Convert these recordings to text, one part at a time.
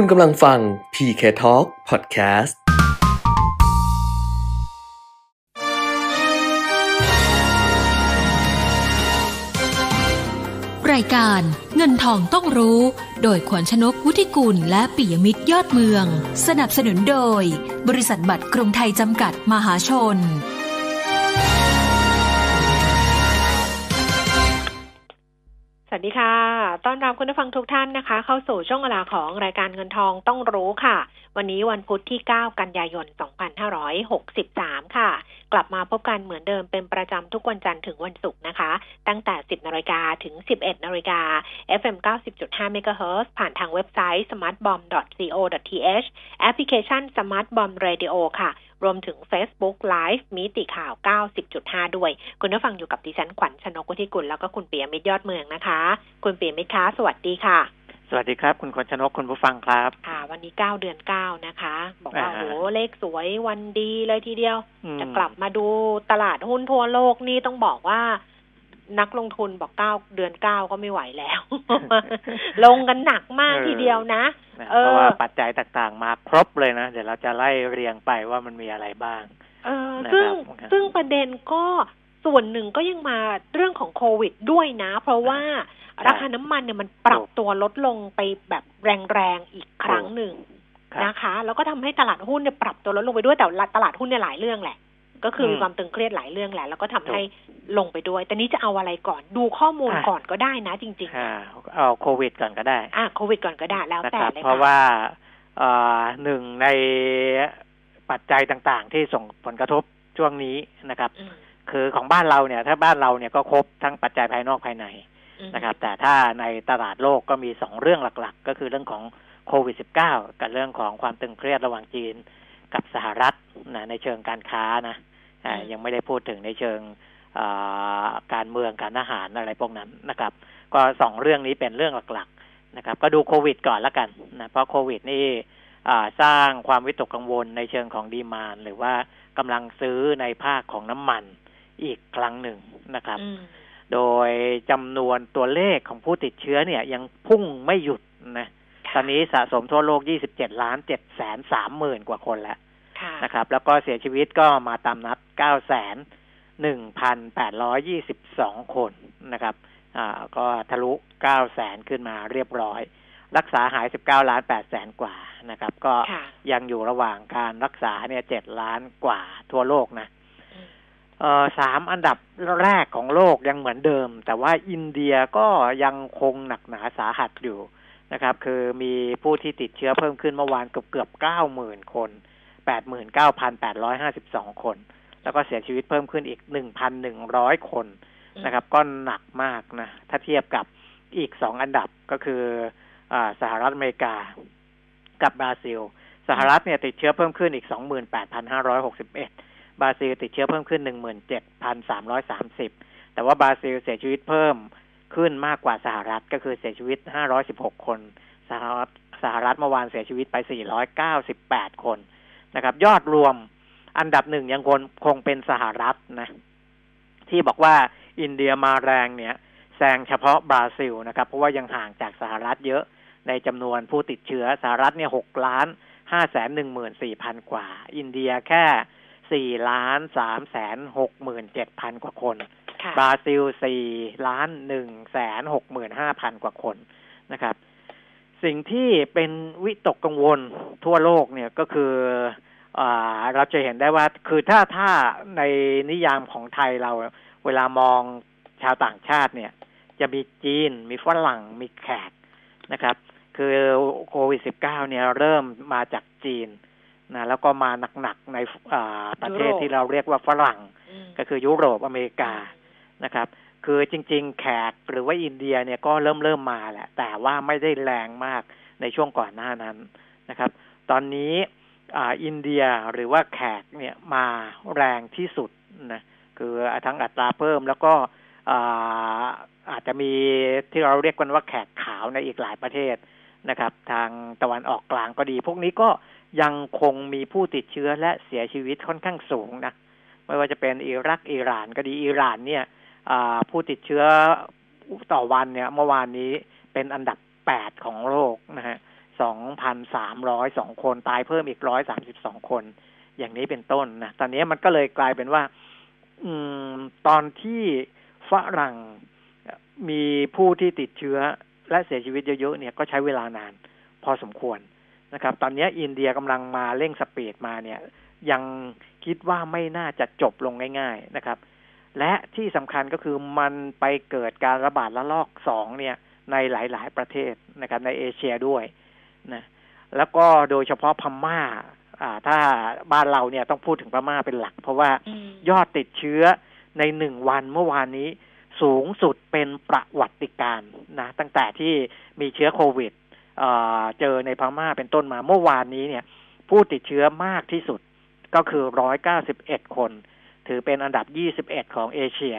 คุณกำลังฟัง PK Talk Podcast รายการเงินทองต้องรู้ โดยขวัญชนกวุฒิกุลและปิยมิตรยอดเมือง สนับสนุนโดย บริษัทบัตรกรุงไทยจำกัดมหาชน ดีค่ะ ต้อนรับคุณผู้ฟังทุกท่านนะคะ เข้าสู่ช่วงเวลาของรายการเงินทองต้องรู้ค่ะ วันนี้วันพุธที่ 9 กันยายน 2563 ค่ะ กลับมาพบกันเหมือนเดิมเป็นประจำทุกวันจันทร์ถึงวันศุกร์นะคะ ตั้งแต่ 10นาฬิกาถึง 11นาฬิกา FM 90.5 MHz ผ่านทางเว็บไซต์ smartbomb.co.th แอปพลิเคชัน Smart Bomb Radio ค่ะ รวมถึง Facebook Live มิติข่าว 90.5 ด้วย คุณผู้ฟังอยู่กับดิฉันขวัญชนกุธิกุลแล้วก็คุณเปียมิตรยอดเมืองนะคะ คุณเปียมิตรคะสวัสดีค่ะสวัสดีครับ คุณขวัญชนกคุณผู้ฟังครับค่ะวันนี้9เดือน9นะคะ บอกว่าอ่าโหเลขสวยวันดีเลยทีเดียวอืมจะกลับมาดูตลาดหุ้นทั่วโลกนี่ต้องบอกว่า นักลงทุนบอก9เดือน9ก็ไม่ไหวแล้ว ลงกันหนักมากทีเดียวนะนะเออเพราะว่าปัจจัยต่างๆ มาครบเลยนะ เดี๋ยวเราจะไล่เรียงไปว่ามันมีอะไรบ้างเออนะครับซึ่งครับซึ่งประเด็นก็ส่วนหนึ่งก็ยังมาเรื่องของโควิดด้วยนะ เพราะว่าใช่ราคาน้ำมันเนี่ยมันปรับถูกตัวลดลงไปแบบแรงๆอีกครั้งหนึ่งครับนะคะ แล้วก็ทำให้ตลาดหุ้นเนี่ยปรับตัวลดลงไปด้วยแต่ตลาดหุ้นเนี่ยหลายเรื่องแหละ ก็คือมมีความตึงเครียดหลายเรื่องแหละ แล้วก็ทำถูกให้ลงไปด้วย แต่นี้จะเอาอะไรก่อนดูข้อมูลอะก่อนก็ได้นะ จริงๆอ่าเอาโควิดก่อนก็ได้อะโควิดก่อนก็ได้แล้วนะแต่ครับเลยเพราะค่ะว่าเอ่อหนึ่งในปัจจัยต่างๆ ที่ส่งผลกระทบช่วงนี้นะครับอืมคือของบ้านเราเนี่ย ถ้าบ้านเราเนี่ยก็ครบทั้งปัจจัยภายนอกภายในอืมนะครับ แต่ถ้าในตลาดโลกก็มีสองเรื่องหลัก ๆ ก็คือเรื่องของโควิด -19 กับเรื่องของความตึงเครียดระหว่างจีน กับสหรัฐนะในเชิงการค้านะอ่ายังไม่ได้พูดถึงในเชิงอ่าการเมืองการอาหารอะไรพวกนั้นนะครับ ก็สองเรื่องนี้เป็นเรื่องหลักๆนะครับ ก็ดูโควิดก่อนละกันนะเพราะโควิดนี่อ่าสร้างความวิตกกังวลในเชิงของดีมานหรือว่ากำลังซื้อในภาคของน้ำมันอีกครั้งหนึ่งนะครับอืมโดยจำนวนตัวเลขของผู้ติดเชื้อเนี่ย ยังพุ่งไม่หยุดนะค่ะตอนนี้สะสมทั่วโลก 27 ล้าน7แสน3หมื่นกว่าคนแล้วค่ะ นะครับ แล้วก็เสียชีวิตก็มาตามนัด9แสน1,822คนนะครับอ่าก็ทะลุ9แสนขึ้นมาเรียบร้อย รักษาหาย19ล้าน8แสนกว่านะครับ ก็ค่ะยังอยู่ระหว่างการรักษาเนี่ย7ล้านกว่าทั่วโลกนะอืมเอ่อสามอันดับแรกของโลกยังเหมือนเดิม แต่ว่าอินเดียก็ยังคงหนักหนาสาหัสอยู่นะครับ คือมีผู้ที่ติดเชื้อเพิ่มขึ้นเมื่อวานเกือบเกือบเก้าหมื่นคน แปดหมื่นเก้าพันแปดร้อยห้าสิบสองคน แล้วก็เสียชีวิตเพิ่มขึ้นอีกหนึ่งพันหนึ่งร้อยคนนะครับ ก็หนักมากนะ ถ้าเทียบกับอีกสองอันดับก็คืออาสหรัฐอเมริกากับบราซิล สหรัฐเนี่ยติดเชื้อเพิ่มขึ้นอีกสองหมื่นแปดพันห้าร้อยหกสิบเอ็ดบราซิลติดเชื้อเพิ่มขึ้น17,330แต่ว่าบราซิลเสียชีวิตเพิ่มขึ้นมากกว่าสหรัฐก็คือเสียชีวิต516คน สหรัฐสหรัฐเมื่อวานเสียชีวิตไป498คน นะครับ ยอดรวมอันดับหนึ่งยังคงคงเป็นสหรัฐนะ ที่บอกว่าอินเดียมาแรงเนี่ยแซงเฉพาะบราซิลนะครับ เพราะว่ายังห่างจากสหรัฐเยอะในจำนวนผู้ติดเชื้อสหรัฐเนี่ย6ล้าน5แสน1หมื่น4พันกว่า อินเดียแค่4ล้าน3แสน6หมื่น7พันกว่าคนค่ะบราซิล4ล้าน1แสน6หมื่น5พันกว่าคนนะครับ สิ่งที่เป็นวิตกกังวลทั่วโลกเนี่ยก็คืออาเราจะเห็นได้ว่าคือถ้าถ้าในนิยามของไทยเรา เวลามองชาวต่างชาติเนี่ย จะมีจีน มีฝรั่ง มีแขกนะครับ คือโควิด -19 เนี่ยเริ่มมาจากจีนนะแล้วก็มาหนักๆในอ่าประเทศยุโรปที่เราเรียกว่าฝรั่งอืมก็คือยุโรปอเมริกานะครับ คือจริง ๆ แขกหรือว่าอินเดียเนี่ยก็เริ่มเริ่มมาแหละ แต่ว่าไม่ได้แรงมากในช่วงก่อนหน้านั้นนะครับ ตอนนี้อ,อินเดียหรือว่าแขกเนี่ยมาแรงที่สุดนะคือทั้งอัตราเพิ่มแล้วก็อาจจะมีที่เราเรียกกันว่าแขกขาวในอีกหลายประเทศนะครับ ทางตะวันออกกลางก็ดี พวกนี้ก็ยังคงมีผู้ติดเชื้อและเสียชีวิตค่อนข้างสูงนะไม่ว่าจะเป็นอิรักอิหร่านก็ดีอิหร่านเนี่ย ผู้ติดเชื้อต่อวันเนี่ย เมื่อวานนี้เป็นอันดับแปดของโลกนะฮะสอง2,302คนตายเพิ่มอีก132คน อย่างนี้เป็นต้นนะ ตอนนี้มันก็เลยกลายเป็นว่า อืม ตอนที่ฝรั่งมีผู้ที่ติดเชื้อและเสียชีวิตเยอะๆเนี่ยก็ใช้เวลานานพอสมควรนะครับ ตอนนี้อินเดียกำลังมาเร่งสปีดมาเนี่ย ยังคิดว่าไม่น่าจะจบลงง่าย ๆนะครับ และที่สำคัญก็คือมันไปเกิดการระบาดระลอกสองเนี่ย ในหลาย ๆ ประเทศนะครับในเอเชียด้วยนะแล้วก็โดยเฉพาะพม่า อ่า ถ้าบ้านเราเนี่ยต้องพูดถึงพม่าเป็นหลัก เพราะว่ายอดติดเชื้อในหนึ่งวันเมื่อวานนี้สูงสุดเป็นประวัติการนะตั้งแต่ที่มีเชื้อโควิดเจอในพม่าเป็นต้นมาเมื่อวานนี้เนี่ย ผู้ติดเชื้อมากที่สุดก็คือร้อยเก้าสิบเอ็ดคน ถือเป็นอันดับยี่สิบเอ็ดของเอเชีย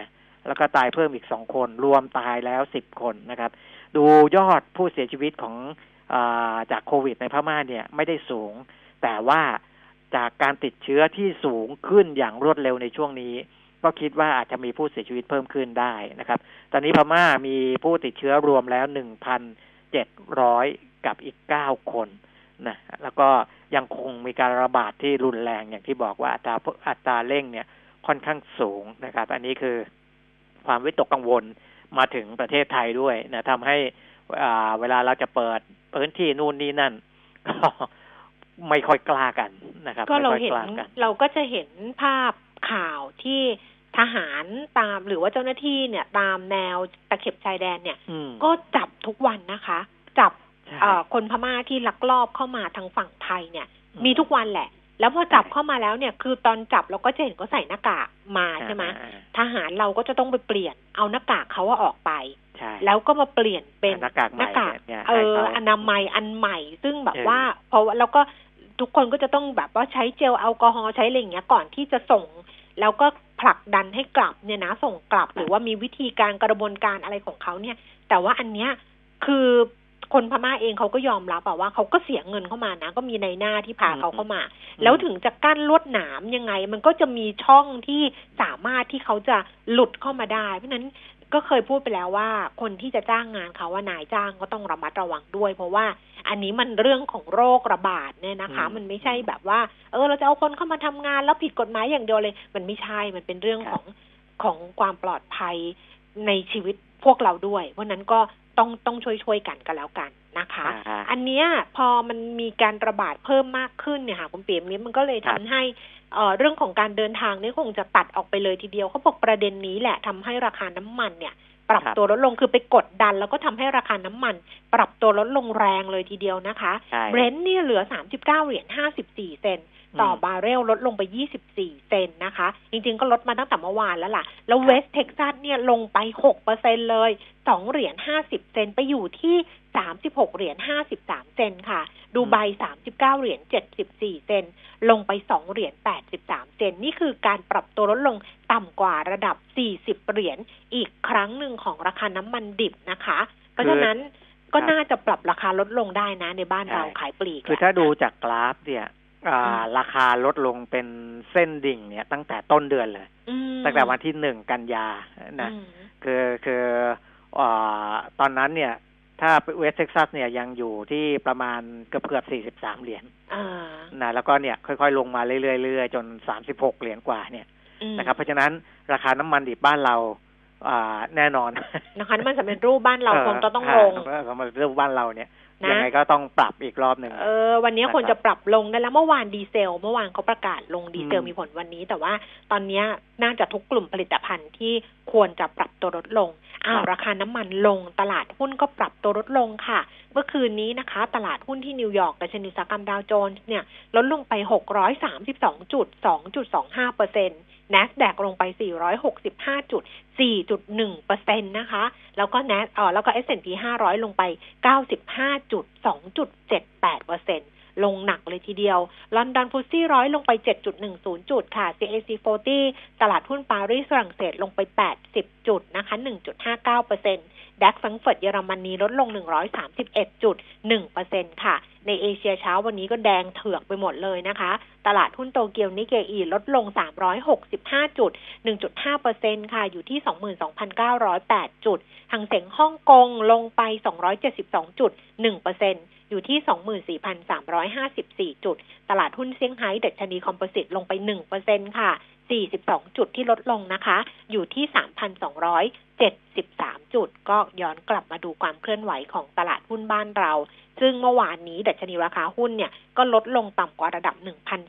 แล้วก็ตายเพิ่มอีกสองคน รวมตายแล้วสิบคนนะครับ ดูยอดผู้เสียชีวิตของอจากโควิดในพม่าเนี่ยไม่ได้สูง แต่ว่าจากการติดเชื้อที่สูงขึ้นอย่างรวดเร็วในช่วงนี้ ก็คิดว่าอาจจะมีผู้เสียชีวิตเพิ่มขึ้นได้นะครับ ตอนนี้พม่ามีผู้ติดเชื้อรวมแล้วหนึ่งพันเจ็ดร้อยกับอีกเก้าคนนะแล้วก็ยังคงมีการระบาดที่รุนแรงอย่างที่บอกว่าอัตราอัตราเร่งเนี่ย ค่อนข้างสูงนะครับ อันนี้คือความวิตกกังวลมาถึงประเทศไทยด้วยนะทำให้เวลาเราจะเปิดพื้นที่นู่นนี่นั่น ก็ไม่ค่อยกล้ากันนะครับ ก็เราเห็นเราก็จะเห็นภาพข่าวที่ทหารตามหรือว่าเจ้าหน้าที่เนี่ย ตามแนวตะเข็บชายแดนเนี่ย ก็จับทุกวันนะคะ จับคนพม่าที่ลักลอบเข้ามาทางฝั่งไทยเนี่ย มีทุกวันแหละ แล้วพอจับเข้ามาแล้วเนี่ย คือตอนจับเราก็จะเห็นเขาใส่หน้ากากมาใช่ไหมทหารเราก็จะต้องไปเปลี่ยน เอาหน้ากากเขาว่าออกไป แล้วก็มาเปลี่ยนเป็นหน้ากากหน้ากากเอออนามัยอันใหม่ ซึ่งแบบว่าเพราะแล้วก็ทุกคนก็จะต้องแบบว่าใช้เจลแอลกอฮอล์ใช้อะไรอย่างเงี้ยก่อนที่จะส่ง แล้วก็ผลักดันให้กลับเนี่ยนะส่งกลับ หรือว่ามีวิธีการกระบวนการอะไรของเขาเนี่ย แต่ว่าอันเนี้ยคือ คนพม่าเองเขาก็ยอมรับว่าเขาก็เสียเงินเข้ามานะ ก็มีในหน้าที่พาเขาเข้ามา แล้วถึงจะกั้นลวดหนามยังไง มันก็จะมีช่องที่สามารถที่เขาจะหลุดเข้ามาได้เพราะนั้นก็เคยพูดไปแล้วว่าคนที่จะจ้างงานเขาว่านายจ้างก็ต้องระมัดระวังด้วย เพราะว่าอันนี้มันเรื่องของโรคระบาดเนี่ยนะคะ มันไม่ใช่แบบว่า เออ เราจะเอาคนเข้ามาทำงานแล้วผิดกฎหมายอย่างเดียวเลย มันไม่ใช่มันเป็นเรื่องของของความปลอดภัยในชีวิตพวกเราด้วยเพราะนั้นก็ ต้องต้องช่วยช่วยกันก็แล้วกันนะคะ อันเนี้ยพอมันมีการระบาดเพิ่มมากขึ้นเนี่ยค่ะคุณเปียมนี้มันก็เลยทำให้เอ่อเรื่องของการเดินทางนี่คงจะตัดออกไปเลยทีเดียวเขาบอกประเด็นนี้แหละทำให้ราคาน้ำมันเนี่ย ปรับตัวลดลงคือไปกดดัน แล้วก็ทำให้ราคาน้ำมัน ปรับตัวลดลงแรงเลยทีเดียวนะคะเบรนท์เนี่ยเหลือสามสิบเก้าเหรียญห้าสิบสี่เซนต่อบาร์เรลลดลงไป 24 เซนนะคะ จริงๆ ก็ลดมาตั้งแต่เมื่อวานแล้วล่ะ แล้วเวสเท็กซัสเนี่ยลงไป 6เปอร์เซ็นเลย 2 เหรียญ 50 เซนไปอยู่ที่ 36 เหรียญ 53 เซนค่ะ ดูใบ39 เหรียญ 74 เซน ลงไป 2 เหรียญ 83 เซน นี่คือการปรับตัวลดลงต่ำกว่าระดับ 40 เหรียญ อีกครั้งหนึ่งของราคาน้ำมันดิบนะคะ เพราะฉะนั้นก็น่าจะปรับราคาลดลงได้นะ ในบ้านเราขายปลีก คือถ้าดูจากกราฟเนี่ยราคาลดลงเป็นเส้นดิ่งเนี่ยตั้งแต่ต้นเดือนเลยตั้งแต่วันที่หนึ่งกันยานะคือคืออตอนนั้นเนี่ย ถ้าเวสเท็กซัสเนี่ยยังอยู่ที่ประมาณเกือบเกือบสี่สิบสามเหรียญนะแล้วก็เนี่ยค่อยๆ ลงมาเรื่อยๆ จนสามสิบหกเหรียญกว่าเนี่ยนะครับ เพราะฉะนั้นราคาน้ำมันดิบบ้านเราอ่าแน่นอนนะคะน้ำมันสำเร็จรูปบ้านเราคงต้องลงสำเร็จรูปบ้านเราเนี่ยยังไงก็ต้องปรับอีกรอบหนึ่งเออวันนี้ควรจะปรับลงได้แล้วเมื่อวานดีเซล เมื่อวานเขาประกาศลงดีเซลมีผลวันนี้ แต่ว่าตอนนี้น่าจะทุกกลุ่มผลิตภัณฑ์ที่ ควรจะปรับตัวลดลง อ้าวราคาน้ำมันลง ตลาดหุ้นก็ปรับตัวลดลงค่ะ เมื่อคืนนี้นะคะ ตลาดหุ้นที่นิวยอร์กดัชนีอุตสาหกรรมดาวโจนส์เนี่ย ลดลงไป 632จุด2.25เปอร์เซ็นต์ NASDAQ ลงไป 465จุด4.1เปอร์เซ็นตนะคะ แล้วก็ NAS อ๋อแล้วก็ S&P 500 ลงไป 95จุด2.78เปอร์เซ็น ลงหนักเลยทีเดียว ลอนดอนฟุตซี่ร้อยลงไป 7.10 จุดค่ะ CAC 40 ตลาดหุ้นปารีสฝรั่งเศสลงไป 80 จุดนะคะ 1.59%ดัคฟังเฟิร์ตเยอรมนีลดลง 131.1%ค่ะ ในเอเชียเช้าวันนี้ก็แดงเถือกไปหมดเลยนะคะ ตลาดหุ้นโตเกียวนิเกอีลดลง 365 จุด 1.5%ค่ะ อยู่ที่ 22,908 จุดหังเส็งฮ่องกงลงไป 272 จุด1%อยู่ที่ 24,354 จุด ตลาดหุ้นเซี่ยงไฮ้เดัชนีคอมโพสิตลงไป1%ค่ะ 42 จุดที่ลดลงนะคะ อยู่ที่ 3,273 จุด ก็ย้อนกลับมาดูความเคลื่อนไหวของตลาดหุ้นบ้านเรา ซึ่งเมื่อวานนี้ดัชนีราคาหุ้นเนี่ยก็ลดลงต่ำกว่าระดับ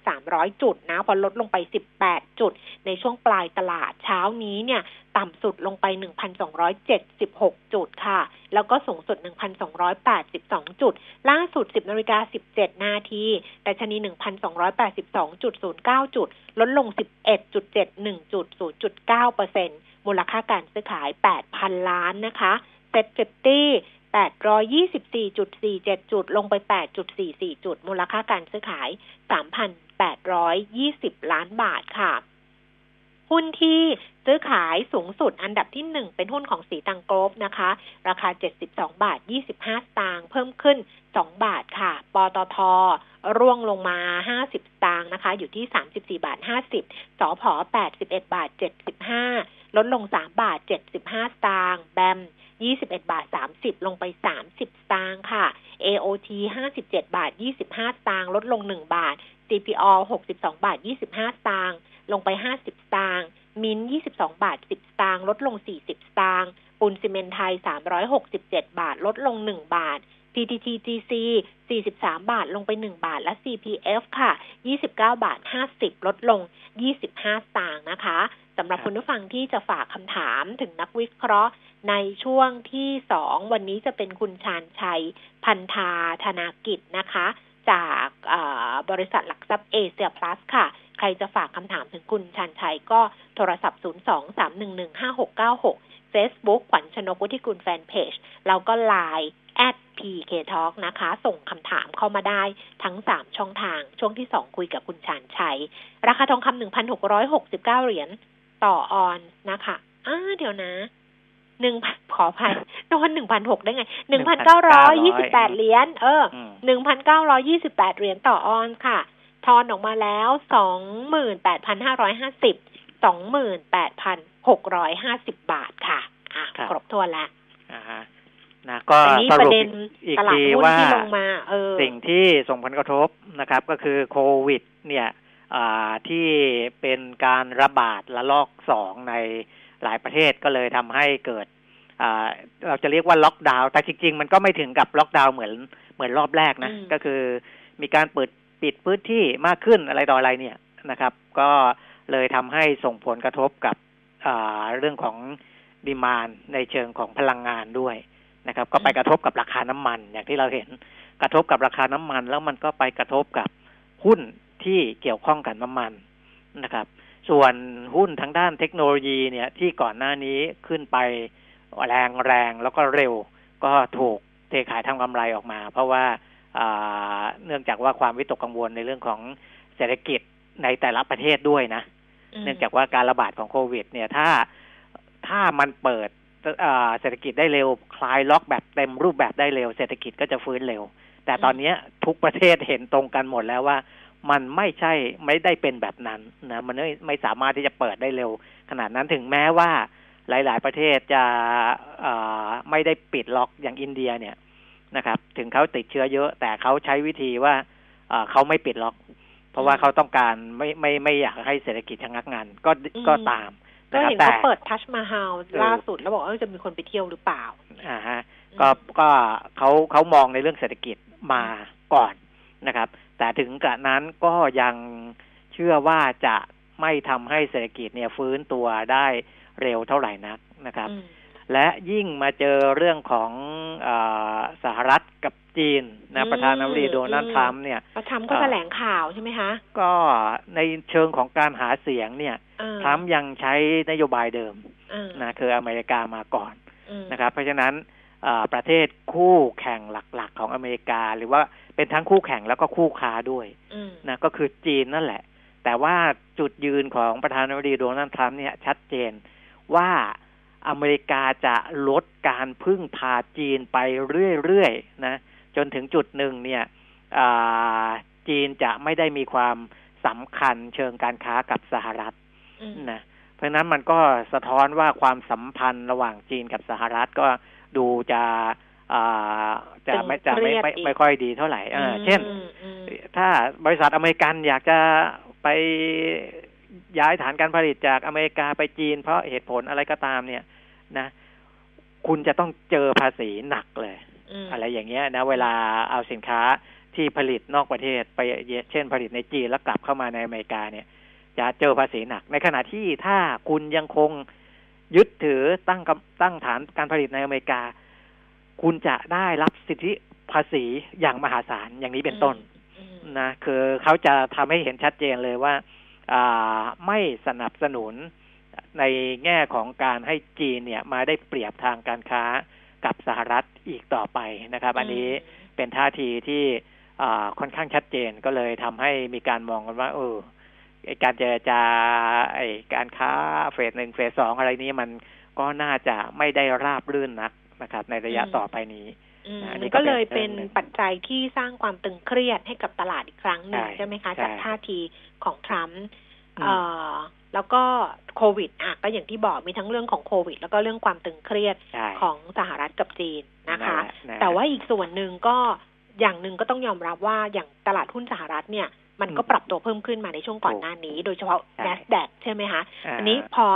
1,300 จุดนะ พอลดลงไป 18 จุด ในช่วงปลายตลาดเช้านี้เนี่ยต่ำสุดลงไป 1,276 จุดค่ะ แล้วก็สูงสุด 1,282 จุด ล่าสุด 10นาฬิกา17 นาทีดัชนี 1,282.09 จุด ลดลง 11.71 จุด 0.9เปอร์เซ็นต์มูลค่าการซื้อขาย 8,000 ล้านนะคะ SET50 824.47 จุด ลงไป 8.44 จุด มูลค่าการซื้อขาย 3,820 ล้านบาทค่ะ หุ้นที่ซื้อขายสูงสุดอันดับที่หนึ่งเป็นหุ้นของสีตังโกรฟนะคะ ราคา 72 บาท 25 สตางค์เพิ่มขึ้น 2 บาทค่ะ ปตท ร่วงลงมา 50 สตางค์นะคะ อยู่ที่ 34 บาท 50สอพอ81 บาท 75 ลดลง 3 บาท 75 สตางค์แบม 21 บาท 30 ลงไป 30สตางค์ค่ะ AOT 57 บาท 25สตางค์ลดลง 1 บาท CPO 62 บาท 25สตางค์ลงไป 50สตางค์มิน22 บาท 10สตางค์ลดลง 40สตางค์ปูนซีเมนไทย 367 บาท ลดลง 1 บาท PTTGC 43 บาท ลงไป 1 บาท และ CPF ค่ะ 29 บาท 50 ลดลง 25สตางค์นะคะสำหรับคุณผู้ฟังที่จะฝากคำถามถึงนักวิเคราะห์ ในช่วงที่สองวันนี้จะเป็นคุณชาญชัย พันธาธนากิจนะคะ จากบริษัทหลักทรัพย์เอเชียพลัสค่ะ ใครจะฝากคำถามถึงคุณชันชัยก็โทรศัพท์ 023115696 Facebook ขวัญชนกุธิกุลแฟนเพจแล้วก็ Line at PK Talk นะคะ ส่งคำถามเข้ามาได้ทั้ง 3 ช่องทาง ช่วงที่ 2 คุยกับคุณชานชัย ราคาทองคำ1,669 เหรียญต่อออนนะคะ อ้าเดี๋ยวนะ หนึ่งขออภัยนอนหนึ่งพันหกได้ไงหนึ่งพันเก้าร้อยยี่สิบแปดเหรียญเออหนึ่งพันเก้าร้อยี่สิบแปดเหรียญต่อออนค่ะ ทอนออกมาแล้วสองหมื่นแปดพันห้าร้อยห้าสิบสองหมื่นแปดพันหกร้อยห้าสิบบาทค่ะอะครบถ้วนแล้วอ่านะก็สรุปอีกทีว่าสิ่งที่ส่งผลกระทบนะครับ ก็คือโควิด เนี่ยที่เป็นการระบาดระลอกสองใน หลายประเทศก็เลยทำให้เกิดเราจะเรียกว่าล็อกดาวน์แต่จริง ๆ มันก็ไม่ถึงกับล็อกดาวน์เหมือนเหมือนรอบแรกนะ ก็คือมีการเปิดปิดพื้นที่มากขึ้นอะไรต่ออะไรเนี่ยนะครับ ก็เลยทำให้ส่งผลกระทบกับเรื่องของดีมานในเชิงของพลังงานด้วยนะครับ ก็ไปกระทบกับราคาน้ำมัน อย่างที่เราเห็นกระทบกับราคาน้ำมัน แล้วมันก็ไปกระทบกับหุ้นที่เกี่ยวข้องกับน้ำมันนะครับ ส่วนหุ้นทางด้านเทคโนโลยีเนี่ยที่ก่อนหน้านี้ขึ้นไปแรงแรงแล้วก็เร็ว ก็ถูกเทขายทำกำไรออกมา เพราะว่าเนื่องจากว่าความวิตกกังวลในเรื่องของเศรษฐกิจในแต่ละประเทศด้วยนะ เนื่องจากว่าการระบาดของโควิด เนี่ยถ้าถ้ามันเปิดเศรษฐกิจได้เร็ว คลายล็อกแบบเต็มรูปแบบได้เร็ว เศรษฐกิจก็จะฟื้นเร็ว แต่ตอนนี้ทุกประเทศเห็นตรงกันหมดแล้วว่า มันไม่ใช่ไม่ได้เป็นแบบนั้นนะมันไม่ไม่สามารถที่จะเปิดได้เร็ว ขนาดนั้นถึงแม้ว่าหลาย ๆ ประเทศจะไม่ได้ปิดล็อกอย่างอินเดียเนี่ยนะครับ ถึงเขาติดเชื้อเยอะ แต่เขาใช้วิธีว่าเขาไม่ปิดล็อก เพราะว่าเขาต้องการไม่ไม่ไม่อยากให้เศรษฐกิจชะงักงานก็ก็ตามก็เห็นเขาเปิดทัชมาฮาลล่าสุดแล้วบอกว่าจะมีคนไปเที่ยวหรือเปล่าอ่าฮะก็ก็เขาเขามองในเรื่องเศรษฐกิจมาก่อนนะครับ แต่ถึงกระนั้นก็ยังเชื่อว่าจะไม่ทำให้เศรษฐกิจเนี่ยฟื้นตัวได้เร็วเท่าไหร่นักนะครับ และยิ่งมาเจอเรื่องของอสหรัฐกับจีนนะประธานาธิบดีโดนัลด์ทรัมป์เนี่ย ประทรัมป์ก็แถลงข่าวใช่ไหมคะก็ในเชิงของการหาเสียงเนี่ยทรัมป์ยังใช้นโยบายเดิมนะคืออเมริกามาก่อนนะครับ เพราะฉะนั้นประเทศคู่แข่งหลัก ๆ ของอเมริกาหรือว่า เป็นทั้งคู่แข่งแล้วก็คู่ค้าด้วยอืมนะก็คือจีนนั่นแหละ แต่ว่าจุดยืนของประธานาธิบดีโดนัลด์ทรัมป์เนี่ยชัดเจนว่าอเมริกาจะลดการพึ่งพาจีนไปเรื่อยๆนะจนถึงจุดหนึ่งเนี่ยอ่าจีนจะไม่ได้มีความสำคัญเชิงการค้ากับสหรัฐอืมนะเพราะฉะนั้นมันก็สะท้อนว่าความสัมพันธ์ระหว่างจีนกับสหรัฐก็ดูจะอ่า จะไม่จะไม่ไม่ไม่ค่อยดีเท่าไหร่เออเช่นอืมอืมถ้าบริษัทอเมริกันอยากจะไปย้ายฐานการผลิตจากอเมริกาไปจีน เพราะเหตุผลอะไรก็ตามเนี่ยนะ คุณจะต้องเจอภาษีหนักเลยอืมอะไรอย่างเงี้ยนะ เวลาเอาสินค้าที่ผลิตนอกประเทศไปเช่นผลิตในจีนแล้วกลับเข้ามาในอเมริกาเนี่ย จะเจอภาษีหนัก ในขณะที่ถ้าคุณยังคงยึดถือตั้งกำตั้งฐานการผลิตในอเมริกา คุณจะได้รับสิทธิภาษีอย่างมหาศาลอย่างนี้เป็นต้นอืมนะคือเขาจะทำให้เห็นชัดเจนเลยว่าอ่าไม่สนับสนุนในแง่ของการให้จีนเนี่ยมาได้เปรียบทางการค้ากับสหรัฐอีกต่อไปนะครับ อันนี้เป็นท่าทีที่อ่าค่อนข้างชัดเจนก็เลยทำให้มีการมองกันว่าเออไอ้การเจรจาไอ้การค้าเฟสหนึ่งเฟสสองอะไรนี้มันก็น่าจะไม่ได้ราบรื่นนัก นะครับ ในระยะอืมต่อไปนี้อืมอันมันี้นก็ก็เลยเป็เป็นนเรื่องหนึ่งปัจจัยที่สร้างความตึงเครียดให้กับตลาดอีกครั้งหนึ่งใช่ใช่ไหมคะใช่จากท่าทีของทรัมป์อืมเอ่อแล้วก็โควิดอะก็อย่างที่บอกมีทั้งเรื่องของโควิด แล้วก็เรื่องความตึงเครียดใช่ของสหรัฐกับจีนนะคะนั่นแหละนะแต่ว่าอีกส่วนหนึ่งก็อย่างหนึ่งก็ต้องยอมรับว่าอย่างตลาดหุ้นสหรัฐเนี่ย มันก็อืมปรับตัวเพิ่มขึ้นมาในช่วงก่อนหน้านี้ โดยเฉพาะใช่ NASDAQ ใช่ไหมคะาอันนี้พอ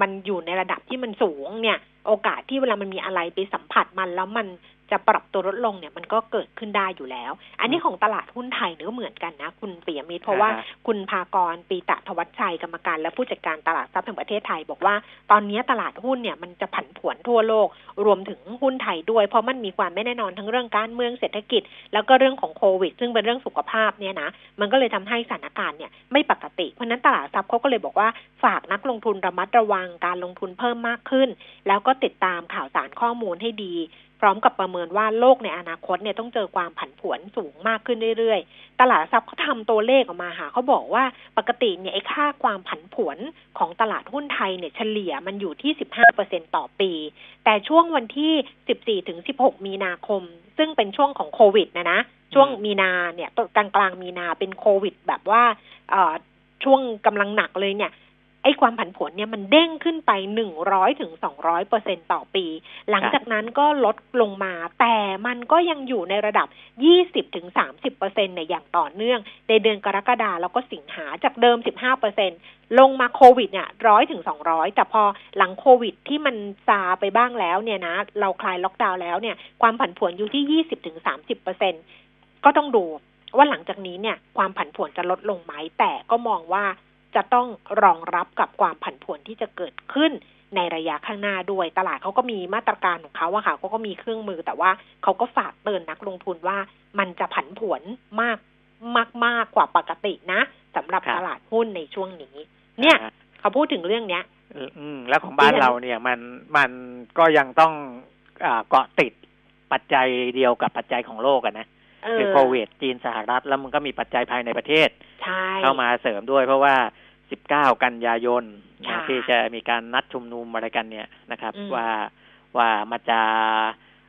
มันอยู่ในระดับที่มันสูงเนี่ย โอกาสที่เวลามันมีอะไรไปสัมผัสมันแล้วมัน จะปรับตัวลดลงเนี่ยมันก็เกิดขึ้นได้อยู่แล้ว อันนี้ของตลาดหุ้นไทยเนี่ยก็เหมือนกันนะ คุณปิยมิตรเพราะว่าอ่าฮะคุณภากรปีตะทวัชชัยกรรมการ และผู้จัดการตลาดทรัพย์แห่งประเทศไทย บอกว่าตอนนี้ตลาดหุ้นเนี่ยมันจะผันผวนทั่วโลก รวมถึงหุ้นไทยด้วย เพราะมันมีความไม่แน่นอนทั้งเรื่องการเมืองเศรษฐกิจ แล้วก็เรื่องของโควิด ซึ่งเป็นเรื่องสุขภาพเนี่ยนะมันก็เลยทำให้สถานการณ์เนี่ยไม่ปกติเพราะฉะนั้นตลาดทรัพย์เขาก็เลยบอกว่าฝากนักลงทุนระมัดระวังการลงทุนเพิ่มมากขึ้น แล้วก็ติดตามข่าวสารข้อมูลให้ดี พร้อมกับประเมินว่าโลกในอนาคตเนี่ยต้องเจอความผันผวนสูงมากขึ้นเรื่อยๆ ตลาดหลักทรัพย์เขาทำตัวเลขออกมาหาเขาบอกว่าปกติเนี่ยไอ้ค่าความผันผวนของตลาดหุ้นไทยเนี่ยเฉลี่ยมันอยู่ที่ 15%ต่อปี แต่ช่วงวันที่ 14-16 มีนาคม ซึ่งเป็นช่วงของโควิดนะนะ ช่วงมีนาเนี่ยกลางกลางมีนาเป็นโควิด แบบว่าช่วงกำลังหนักเลยเนี่ย ไอ้ความผันผวนเนี่ยมันเด้งขึ้นไปหนึ่งร้อยถึงสองร้อยเปอร์เซ็นต่อปี หลังจากนั้นก็ลดลงมา แต่มันก็ยังอยู่ในระดับยี่สิบถึงสามสิบเปอร์เซ็นในอย่างต่อเนื่อง ในเดือนกรกฎาแล้วก็สิงหาจากเดิมสิบห้าเปอร์เซ็นลงมาโควิดเนี่ยร้อยถึงสองร้อยแต่พอหลังโควิดที่มันซาไปบ้างแล้วเนี่ยนะ เราคลายล็อกดาวน์แล้วเนี่ยความผันผวนอยู่ที่ยี่สิบถึงสามสิบเปอร์เซ็นก็ต้องดูว่าหลังจากนี้เนี่ยความผันผวนจะลดลงไหมแต่ก็มองว่า จะต้องรองรับกับความผันผวนที่จะเกิดขึ้นในระยะข้างหน้าด้วย ตลาดเขาก็มีมาตรการของเขาอะค่ะเขาก็มีเครื่องมือแต่ว่าเขาก็ฝากเตือนนักลงทุนว่ามันจะผันผวนมากมากมากกว่าปกตินะสำหรับครับตลาดหุ้นในช่วงนี้ เนี่ยอ่าเขาพูดถึงเรื่องเนี้ย อืมแล้วของบ้านเราเนี่ยมันมันก็ยังต้องอ่าเกาะติดปัจจัยเดียวกับปัจจัยของโลกอะนะเอ คืออโควิดจีนสหรัฐแล้วมันก็มีปัจจัยภายในประเทศใช่เข้ามาเสริมด้วยเพราะว่า 19 กันยายนค่ะนะที่จะมีการนัดชุมนุมอะไรกันเนี่ยนะครับอืมว่าว่ามันจะ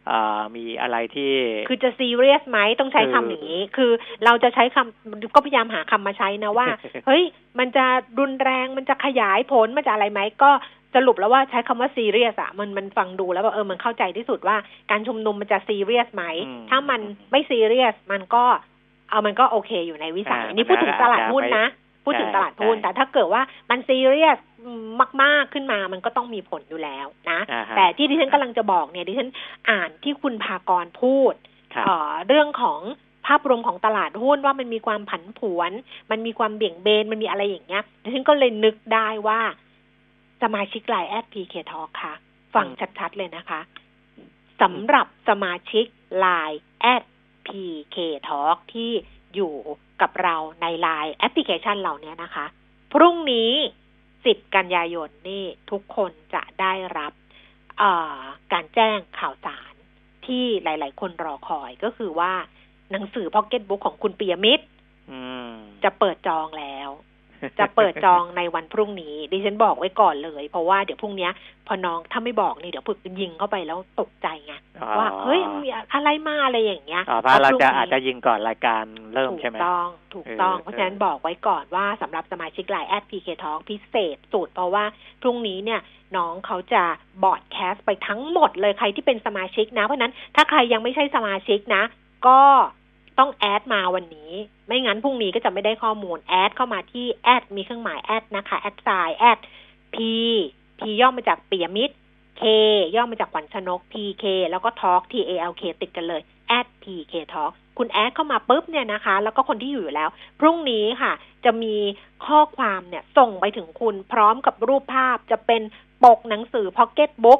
อ่ามีอะไรที่ คือจะซีเรียสไหมต้องใช้คำอย่างนี้ คือเราจะใช้คำก็พยายามหาคำมาใช้นะว่า เฮ้ย มันจะรุนแรงมันจะขยายผลมันจะอะไรไหมก็ สรุปแล้วว่าใช้คำว่าซีเรียสอะมันมันฟังดูแล้วว่าเออมันเข้าใจที่สุดว่าการชุมนุมมันจะซีเรียสไหมอืมถ้ามันไม่ซีเรียสมันก็เอามันก็โอเคอยู่ในวิสัยอ่าอันนี้พูดถึงตลาดหุ้นนะพูดถึงตลาดหุ้นใช่แต่ถ้าเกิดว่ามันซีเรียสมาก ๆ ขึ้นมามันก็ต้องมีผลอยู่แล้วนะอ่าฮะแต่ที่ดิฉันกำลังจะบอกเนี่ยดิฉันอ่านที่คุณพากรพูดครับเอ่อเรื่องของภาพรวมของตลาดหุ้นว่ามันมีความผันผวน มันมีความเบี่ยงเบนมันมีอะไรอย่างเงี้ยดิฉันก็เลยนึกได้ว่า สมาชิกไลน์แอด PK Talk ค่ะ ฟังชัดๆเลยนะคะสำหรับสมาชิกไลน์แอด PK Talkที่อยู่กับเราในไลน์แอปพลิเคชันเหล่านี้นะคะ พรุ่งนี้ 10 กันยายนนี่ทุกคนจะได้รับเอ่อการแจ้งข่าวสารที่หลาย ๆ คนรอคอยก็คือว่าหนังสือพ็อกเก็ตบุ๊กของคุณปียมิตรอืมจะเปิดจองแล้ว จะเปิดจองในวันพรุ่งนี้ ดิฉันบอกไว้ก่อนเลย เพราะว่าเดี๋ยวพรุ่งเนี้ยพอน้องถ้าไม่บอกนี่เดี๋ยวฝึกยิงเข้าไปแล้วตกใจไงอ๋อว่าเฮ้ยมีอะไรมาอะไรอย่างเงี้ยอ๋อเพราะเราพรุ่งนี้อาจจะยิงก่อนรายการเริ่มถูกใช่ไหมต้องถูกต้องเออเพราะฉะนั้นเออบอกไว้ก่อนว่าสำหรับสมาชิกไลน์แอด PK Talk พิเศษสุดเพราะว่าพรุ่งนี้เนี่ยน้องเขาจะ broadcast ไปทั้งหมดเลยใครที่เป็นสมาชิกนะ เพราะฉะนั้นถ้าใครยังไม่ใช่สมาชิกนะ ก็ ต้อง add มาวันนี้ ไม่งั้นพรุ่งนี้ก็จะไม่ได้ข้อมูล add เข้ามาที่แอดมีเครื่องหมาย at นะคะ at sign atพีพีย่อมาจากเปียมิตร K ย่อมาจากขวัญชนก PK แล้วก็ Talk T A L K ติดกันเลย at PK Talk คุณแอดเข้ามาปุ๊บเนี่ยนะคะ แล้วก็คนที่อยู่อยู่แล้ว พรุ่งนี้ค่ะ จะมีข้อความเนี่ยส่งไปถึงคุณพร้อมกับรูปภาพจะเป็นปกหนังสือ Pocket Book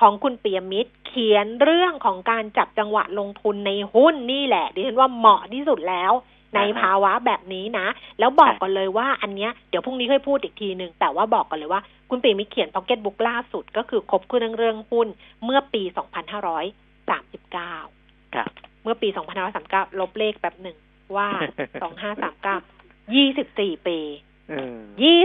ของคุณเปียมิตรเขียนเรื่องของการจับจังหวะลงทุนในหุ้นนี่แหละดิฉันว่าเหมาะที่สุดแล้วในภาวะแบบนี้นะ แล้วบอกก่อนเลยว่าอันเนี้ยเดี๋ยวพรุ่งนี้ค่อยพูดอีกทีหนึ่งแต่ว่าบอกก่อนเลยว่าคุณปีมิตรเขียน Pocket Book ล่าสุดก็คือครบเรื่องเรื่องหุ้นเมื่อปี 2539ครับเมื่อปี 2539 ลบเลขแป๊บหนึ่งว่า 2539 24 ปีอืม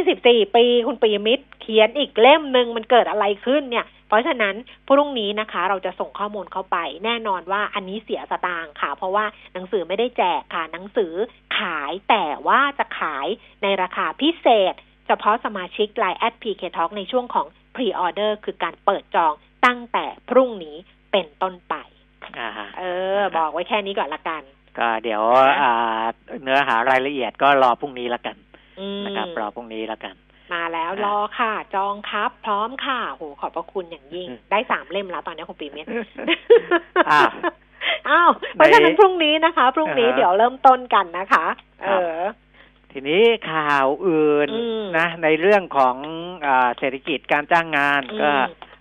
24ปีคุณปียมิตรเขียนอีกเล่มหนึ่งมันเกิดอะไรขึ้นเนี่ยเพราะฉะนั้นพรุ่งนี้นะคะ เราจะส่งข้อมูลเข้าไป แน่นอนว่าอันนี้เสียสตางค์ค่ะ เพราะว่าหนังสือไม่ได้แจกค่ะ หนังสือขายแต่ว่าจะขายในราคาพิเศษ เฉพาะสมาชิก Line แอด PK Talk ในช่วงของ Pre-order คือการเปิดจองตั้งแต่พรุ่งนี้เป็นต้นไปอ่าฮะเออ บอกไว้แค่นี้ก่อนละกัน ก็เดี๋ยวอ่าเนื้อหารายละเอียดก็รอพรุ่งนี้ละกันอืมนะครับรอพรุ่งนี้ละกัน มาแล้วอ่ารอค่ะ จองครับ พร้อมค่ะโหขอบพระคุณอย่างยิ่งอืมได้สามเล่มแล้วตอนนี้คุณปีเมธอ้าวอ้าวเพราะฉะนั้นพรุ่งนี้นะคะ พรุ่งนี้อ่าฮะเดี๋ยวเริ่มต้นกันนะคะคเอรับอทีนี้ข่าวอื่นอืมนะ ในเรื่องของอาเศรษฐกิจการจ้างงานอืมก็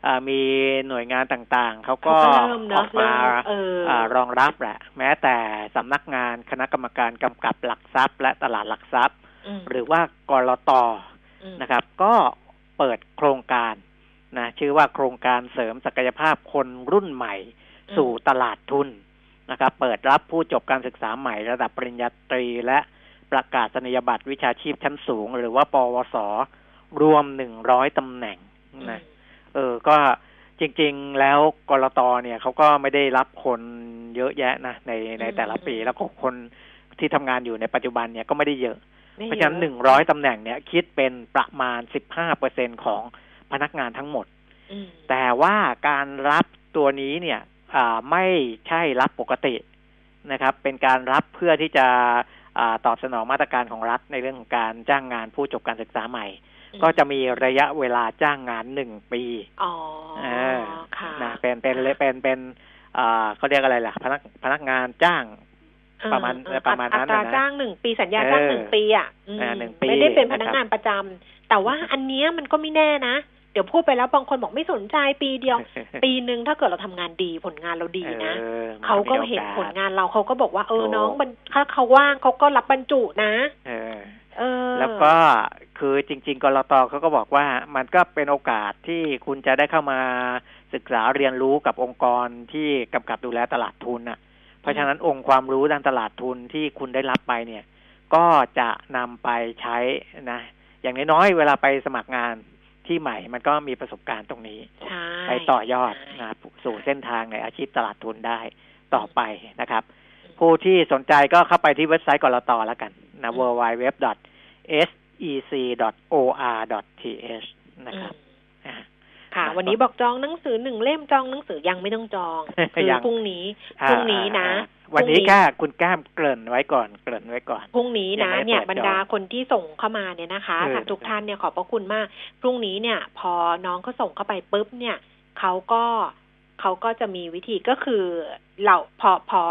อ่ามีหน่วยงานต่างๆ เขาก็เขาก็เริ่มอเนอะอกมาเริ่มเอออ่ารองรับแหละ แม้แต่สำนักงานคณะกรรมการกำกับหลักทรัพย์ และตลาดหลักทรัพย์อืมหรือว่ากรตอืม นะครับ ก็เปิดโครงการนะชื่อว่าโครงการเสริมศักยภาพคนรุ่นใหม่ สู่ตลาดทุนนะครับ เปิดรับผู้จบการศึกษาใหม่ระดับปริญญาตรีและประกาศนียบัตรวิชาชีพชั้นสูง หรือว่าปวส รวมหนึ่งร้อยตำแหน่งนะเออก็จริง ๆ แล้วกรตเนี่ยเขาก็ไม่ได้รับคนเยอะแยะนะในในแต่ละปีแล้วก็คนที่ทำงานอยู่ในปัจจุบันเนี่ยก็ไม่ได้เยอะไม่ เพราะฉะนั้นหนึ่งร้อยตำแหน่งเนี่ยคิดเป็นประมาณสิบห้าเปอร์เซ็นของพนักงานทั้งหมดอืมแต่ว่าการรับตัวนี้เนี่ยอ่าไม่ใช่รับปกตินะครับ เป็นการรับเพื่อที่จะอาตอบสนองมาตรการของรัฐในเรื่องของการจ้างงานผู้จบการศึกษาใหม่ ก็จะมีระยะเวลาจ้างงานหนึ่งปีอ๋อเออค่ะนะเป็นเป็นเป็นเป็นอ่าเขาเรียกอะไรล่ะ พนักพนักงานจ้างเออ ประมาณเออประมาณนั้นอัตราน่ะนะจ้างหนึ่งปีสัญญาจ้างเออหนึ่งปีอะมอ่าหนึ่งปีไม่ได้เป็นพนักนะครับงานประจำแต่ว่าอันเนี้ยมันก็ไม่แน่นะเดี๋ยวพูดไปแล้วบางคนบอกไม่สนใจปีเดียว ปีหนึ่งถ้าเกิดเราทำงานดีผลงานเราดีนะออเขาก็มีโอเห็นสผลงานเราเขาก็บอกว่าเออถูกน้องมันถ้าเขาว่างเขาก็รับบรรจุนะเออเออแล้วก็คือจริง ๆกรตเขาก็บอกว่ามันก็เป็นโอกาสที่คุณจะได้เข้ามาศึกษาเรียนรู้กับองค์กรที่กำกับดูแลตลาดทุนน่ะ เพราะฉะนั้นองค์ความรู้ด้านตลาดทุนที่คุณได้รับไปเนี่ย ก็จะนำไปใช้นะ อย่างน้อยๆเวลาไปสมัครงานที่ใหม่มันก็มีประสบการณ์ตรงนี้ใช่ไปต่อยอดนะสู่เส้นทางในอาชีพตลาดทุนได้ต่อไปนะครับ ผู้ที่สนใจก็เข้าไปที่เว็บไซต์กรตแล้วกันนะ w w w sec.or.th นะครับอืมอ่า ค่ะนะวันนี้บอกจองหนังสือหนึ่งเล่มจองหนังสือยังไม่ต้องจองคือยังพรุ่งนี้อ่าพรุ่งนี้นะอ่าวันนี้พรุ่งนี้แค่คุณแก้มเกริ่นไว้ก่อนเกริ่นไว้ก่อนพรุ่งนี้ยังนะไม่ได้เนี่ยเปิดบรรดาคนที่ส่งเข้ามาเนี่ยนะคะเออค่ะทุกท่านเนี่ยขอบพระคุณมากพรุ่งนี้เนี่ย พอน้องเขาส่งเข้าไปปุ๊บเนี่ยเขาก็เขาก็จะมีวิธีก็คือเราพอพอ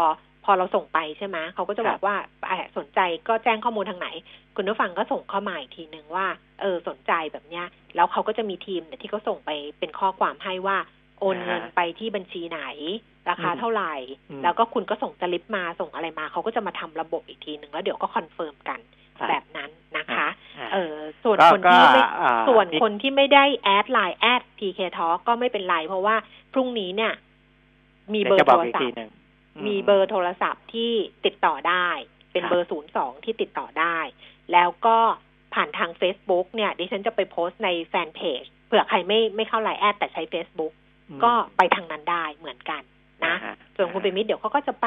พอเราส่งไปใช่ไหมเขาก็จะบอกว่าเอ่อสนใจก็แจ้งข้อมูลทางไหน คุณผู้ฟังก็ส่งเข้ามาอีกทีหนึ่งว่า เออสนใจแบบเนี้ย แล้วเขาก็จะมีทีมเนี่ยที่เขาส่งไปเป็นข้อความให้ว่า โอนเงินอ่าไปที่บัญชีไหน ราคาอืมเท่าไหร่อืมแล้วก็คุณก็ส่งสลิปมาส่งอะไรมาเขาก็จะมาทำระบบอีกทีหนึ่งแล้วเดี๋ยวก็ confirm กันครับแบบนั้นนะคะอ่าเออส่วนก็คนที่ไม่ก็อ่าส่วนที่คนที่ไม่ได้ add ไลน์แอด PK Talk ก็ไม่เป็นไร เพราะว่าพรุ่งนี้เนี่ย มีเบอร์โทรศัพท์เดี๋ยวจะบโทอกอีกทีหนึ่งอื มมีเบอร์โทรศัพท์ที่ติดต่อได้ เป็นครับเบอร์ศูนย์สองที่ติดต่อได้ แล้วก็ผ่านทาง Facebook เนี่ย ดิฉันจะไปโพสต์ในแฟนเพจเผื่อใครไม่ไม่เข้าไลน์แอดแต่ใช้ Facebook ก็ไปทางนั้นได้เหมือนกันนะอ่าฮส่วนคุณปิมิตเดี๋ยวเขาก็จะไป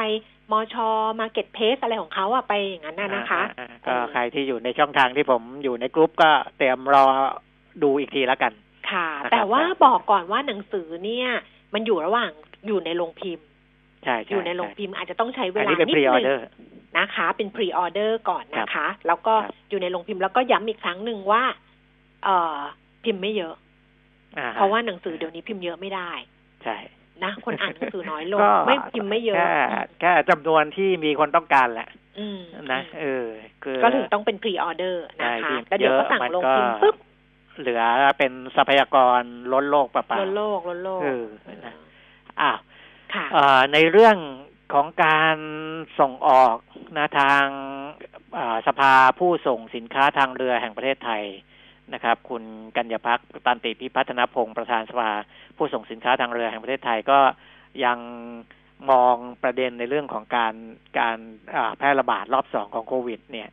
มอชอมาเก็ตเพสอะไรของเขาอะไปอย่างนั้นน่ะนะคะอ่าก็ใครที่อยู่ในช่องทางที่ผมอยู่ในกรุ๊ปก็เตรียมรอดูอีกทีแล้วกัน ค่ะนะครับแต่ว่าบอกก่อนว่าหนังสือเนี่ย มันอยู่ระหว่างอยู่ในโรงพิมพ์ใช่ อใช่ยู่ในโรงพิมพ์อาจจะต้องใช้เวอันลานี้เป็นนิดพรีออนึงเดอร์นะคะ เป็นพรีออเดอร์ก่อนนะคะ แล้วก็ครับอยู่ในโรงพิมพ์แล้วก็ย้ำอีกครั้งหนึ่งว่า เอ่อพิมพ์ไม่เยอะเพราะว่าหนังสือเดี๋ยวนี้พิมพ์เยอะไม่ได้ใช่นะคนอ่านหนังสือน้อยลงก็ไม่พิมพ์ไม่เยอะแค่แค่จำนวนที่มีคนต้องการแหละอืมนะเออคือก็ถึงต้องเป็นพรีออเดอร์นะใช่คะพิมพ์แล้วเดี๋ยวก็เยอะสั่งมันลงก็พิมพ์ปุ๊บเหลือเป็นทรัพยากรล้นโลกเปล่าล้นโลกล้นโลกเออนะอ้าวค่ะเอ่อ ในเรื่องของการส่งออกนะทางสภาผู้ส่งสินค้าทางเรือแห่งประเทศไทยนะครับ คุณกัญญาพักตันติพิพัฒนพงศ์ประธานสภาผู้ส่งสินค้าทางเรือแห่งประเทศไทยก็ยังมองประเด็นในเรื่องของการการแพร่ระบาดรอบสองของโควิด เนี่ย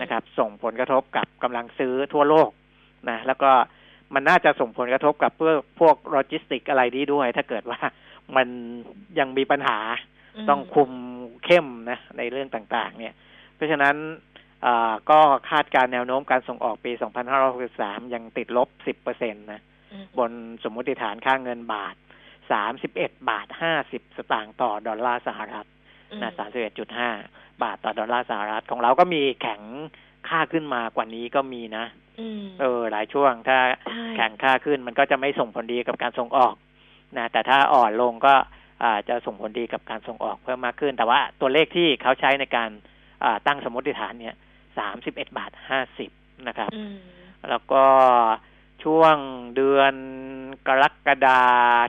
นะครับ ส่งผลกระทบกับกำลังซื้อทั่วโลกนะแล้วก็มันน่าจะส่งผลกระทบกับเพื่อพวกโลจิสติกอะไรนี้ด้วย ถ้าเกิดว่า มันยังมีปัญหามันต้องคุมเข้มนะในเรื่องต่างๆ เนี่ย เพราะฉะนั้นอ่าก็คาดการณ์แนวโน้มการส่งออกปี 2563 ยังติดลบ 10เปอร์เซ็นต์นะอืมบนสมมุติฐานค่าเงินบาท 31 บาท 50 สตางค์ต่อดอลลาร์สหรัฐนะ31.5 บาทต่อดอลลาร์สหรัฐ ของเราก็มีแข็งค่าขึ้นมากว่านี้ก็มีนะอืมเออ หลายช่วงถ้าใช่แข็งค่าขึ้นมันก็จะไม่ส่งผลดีกับการส่งออก นะแต่ถ้าอ่อนลงก็อาจะส่งผลดีกับการส่งออกเพิ่มมากขึ้น แต่ว่าตัวเลขที่เขาใช้ในการอ่าตั้งสมมติฐานเนี่ย31บาท50นะครับอืมแล้วก็ช่วงเดือนกรกฎา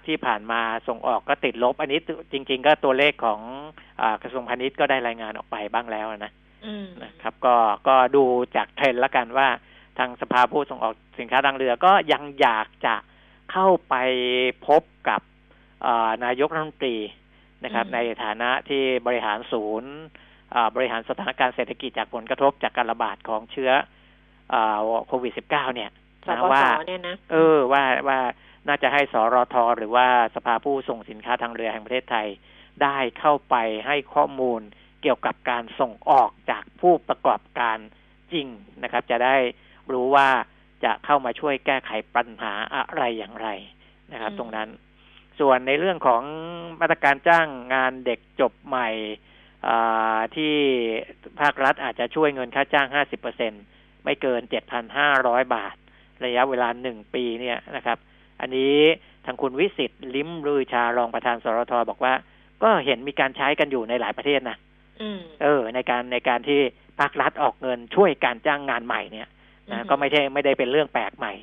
ที่ผ่านมาส่งออกก็ติดลบ อันนี้จริง ๆ ก็ตัวเลขของอากระทรวงพาณิชย์ก็ได้รายงานออกไปบ้างแล้วนะอืมนะครับ ก็ก็ดูจากเทรนด์ละกันว่าทางสภาผู้ส่งออกสินค้าทางเรือก็ยังอยากจะ เข้าไปพบกับเอ่อนายกรัฐมนตรีนะครับ ในฐานะที่บริหารศูนย์อ่าบริหารสถานการณ์เศรษฐกิจจากผลกระทบจากการระบาดของเชื้ออ่าโควิด -19 เนี่ยสนะปสว่าเนี่ยนะเออว่าว่าน่าจะให้สรทหรือว่าสภาผู้ส่งสินค้าทางเรือแห่งประเทศไทย ได้เข้าไปให้ข้อมูลเกี่ยวกับการส่งออกจากผู้ประกอบการจริงนะครับ จะได้รู้ว่า จะเข้ามาช่วยแก้ไขปัญหาอะไรอย่างไรนะครับอืมตรงนั้น ส่วนในเรื่องของมาตรการจ้างงานเด็กจบใหม่อ่าที่ภาครัฐอาจจะช่วยเงินค่าจ้าง 50%ไม่เกิน 7,500 บาท ระยะเวลาหนึ่งปีเนี่ยนะครับ อันนี้ทางคุณวิสิตลิ้มลือชารองประธานสรทบอกว่า ก็เห็นมีการใช้กันอยู่ในหลายประเทศนะอืมเออ ในการในการที่ภาครัฐออกเงินช่วยการจ้างงานใหม่เนี่ยอื นะมก็ไม่ใช่ไม่ได้เป็นเรื่องแปลกใหม่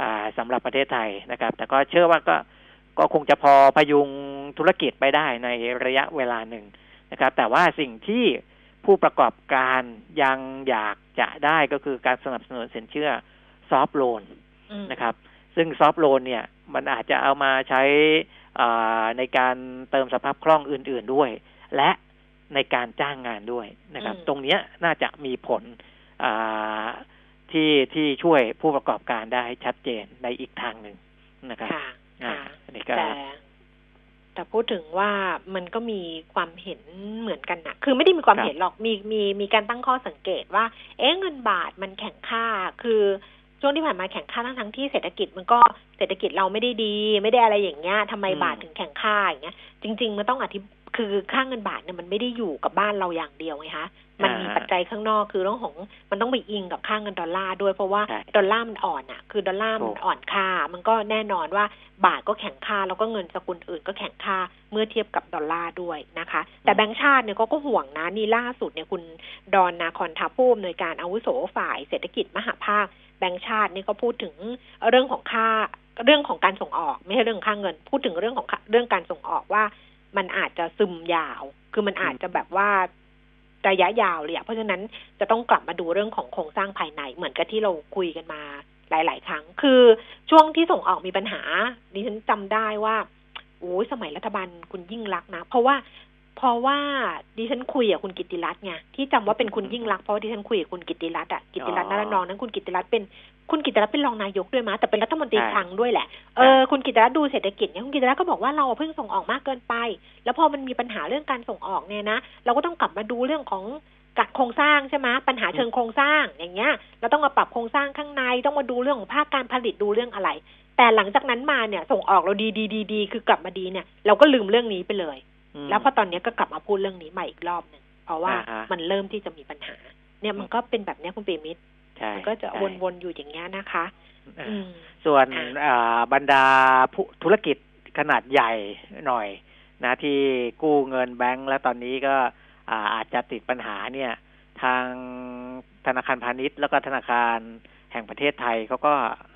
อ่าสำหรับประเทศไทยนะครับ แต่ก็เชื่อว่าก็ก็คงจะพอพยุงธุรกิจไปได้ในระยะเวลาหนึ่งนะครับ แต่ว่าสิ่งที่ผู้ประกอบการยังอยากจะได้ก็คือการสนับสนุนสินเชื่อซอฟ t โลนอืมนะครับ ซึ่งซอฟ t โลนเนี่ย มันอาจจะเอามาใช้อ่าในการเติมสภาพคล่องอื่น ๆด้วย และในการจ้างงานด้วยนะครับ ตรงเนี้ยน่าจะมีผลอ่า ที่ที่ช่วยผู้ประกอบการได้ชัดเจนในอีกทางหนึ่งนะครับค่ะอ่าค่ะอันนี้ก็แต่แต่พูดถึงว่ามันก็มีความเห็นเหมือนกันนะคือไม่ได้มีความเห็นหรอกครับมีมีมีการตั้งข้อสังเกตว่า เอ๊ะเงินบาทมันแข็งค่าคือช่วงที่ผ่านมาแข็งค่าทั้งทั้งๆที่เศรษฐกิจมันก็เศรษฐกิจเราไม่ได้ดี ไม่ได้อะไรอย่างเงี้ยทำไมอืมบาทถึงแข็งค่าอย่างเงี้ยจริง ๆ มันต้องอธิบ คือค่าเงินบาทเนี่ยมันไม่ได้อยู่กับบ้านเราอย่างเดียวไงคะมันมีอ่าปัจจัยข้างนอกคือเรื่องของมันต้องไปอิงกับค่าเงินดอลลาร์ด้วยเพราะว่าใช่ดอลลาร์มันอ่อนอะ คือดอลลาร์มันถูกอ่อนค่า มันก็แน่นอนว่าบาทก็แข็งค่า แล้วก็เงินสกุลอื่นก็แข็งค่าเมื่อเทียบกับดอลลาร์ด้วยนะคะ แต่แบงก์ชาติเนี่ยก็ก็ห่วงนะนี่ล่าสุดเนี่ยคุณดอนนาคอนทัพผู้อำนวยการอาวุโสฝ่ายเศรษฐกิจมหาภาคแบงก์ชาตินี่ก็พูดถึงเรื่องของค่าเรื่องของการส่งออก ไม่ใช่เรื่องค่าเงิน พูดถึงเรื่องของค่าเรื่องการส่งออกว่า มันอาจจะซึมยาว คือมันอาจจะแบบว่าระยะยาวเลยอะเพราะฉะนั้นจะต้องกลับมาดูเรื่องของโครงสร้างภายในเหมือนกับที่เราคุยกันมาหลาย ๆ ครั้ง คือช่วงที่ส่งออกมีปัญหาดิฉันจำได้ว่าโอ้ยสมัยรัฐบาลคุณยิ่งรักนะ เพราะว่า เพราะว่าดิฉันคุยกับคุณกิติรัตน์ไงที่จำว่าเป็นคุณยิ่งรักษณ์เพราะว่าดิฉันคุยกับคุณกิติรัตน์อะกิติรัตน์อ๋อนารนองนั้นคุณกิติรัตน์เป็นคุณกิติรัตน์เป็นรองนายกด้วยมั้ยแต่เป็นรัฐมนตรีใช่คลังด้วยแหละเออคุณกิติรัตน์ดูเศรษฐกิจเนี่ยคุณกิติรัตน์ก็บอกว่าเราเพิ่งส่งออกมากเกินไป แล้วพอมันมีปัญหาเรื่องการส่งออกเนี่ยนะ เราก็ต้องกลับมาดูเรื่องของกัดโครงสร้างใช่ไหมปัญหาเชิงโครงสร้างอย่างเงี้ย เราต้องมาปรับโครงสร้างข้างในต้องมาดูเรื่องของภาคการผลิตดูเรื่องอะไร แต่หลังจากนั้นมาเนี่ยส่งออกเราดีดีดีดีคือกลับมาดีเนี่ย เราก็ลืมเรื่องนี้ไปเลยอืม แล้วพอตอนนี้ก็กลับมาพูดเรื่องนี้ใหม่อีกรอบหนึ่งเพราะว่าอ่าฮะมันเริ่มที่จะมีปัญหา เนี่ยมันก็เป็นแบบเนี้ยคุณเปรมิตรใช่มันก็จะใช่วนๆอยู่อย่างเงี้ยนะคะอ่าอืมส่วนอะอ่าบรรดาผู้ธุรกิจขนาดใหญ่หน่อย นะที่กู้เงินแบงก์แล้วตอนนี้ก็อ่าอาจจะติดปัญหาเนี่ย ทางธนาคารพาณิชย์แล้วก็ธนาคารแห่งประเทศไทยเขาก็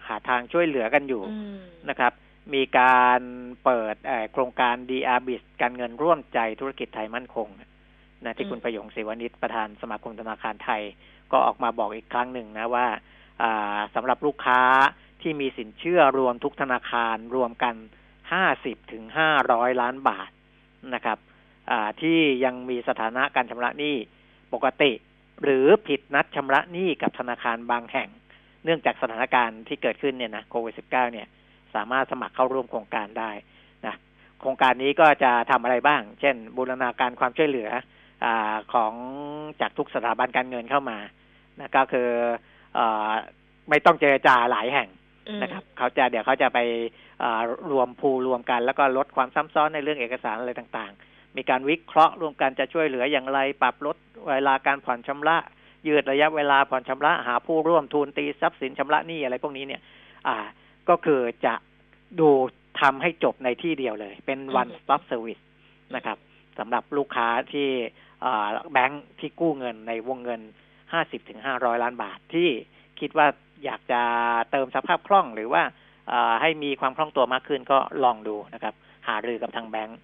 หาทางช่วยเหลือกันอยู่อืมนะครับ มีการเปิดเอ่อโครงการ DR b i z การเงินร่วมใจธุรกิจไทยมั่นคงนะที่คุณประยงศิวนิชประธานสมาคมธนาคารไทย ก็ออกมาบอกอีกครั้งหนึ่งนะว่าอ่าสำหรับลูกค้าที่มีสินเชื่อรวมทุกธนาคารรวมกัน50ถึง500ล้านบาทนะครับอ่าที่ยังมีสถานะการชำระหนี้ปกติ หรือผิดนัดชำระหนี้กับธนาคารบางแห่ง เนื่องจากสถานการณ์ที่เกิดขึ้นเนี่ยนะโควิด -19 เนี่ย สามารถสมัครเข้าร่วมโครงการได้นะโครงการนี้ก็จะทำอะไรบ้าง เช่น บูรณาการความช่วยเหลืออาของจากทุกสถาบันการเงินเข้ามานะก็คืออาไม่ต้องเจรจาหลายแห่งอืมนะครับเขาจะเดี๋ยวเขาจะไปอ่ารวมพูลรวมกัน แล้วก็ลดความซ้ำซ้อนในเรื่องเอกสารอะไรต่างๆ มีการวิเคราะห์รวมกันจะช่วยเหลืออย่างไร ปรับลดเวลาการผ่อนชำระ ยืดระยะเวลาผ่อนชำระ หาผู้ร่วมทุนตีทรัพย์สินชำระหนี้อะไรพวกนี้เนี่ย อ่า ก็คือจะดูทำให้จบในที่เดียวเลย เป็น one stop service นะครับสำหรับลูกค้าที่อ่าแบงค์ที่กู้เงินในวงเงิน50ถึง500ล้านบาทที่คิดว่าอยากจะเติมสภาพคล่องหรือว่าอ่าให้มีความคล่องตัวมากขึ้นก็ลองดูนะครับ หารือกับทางแบงค์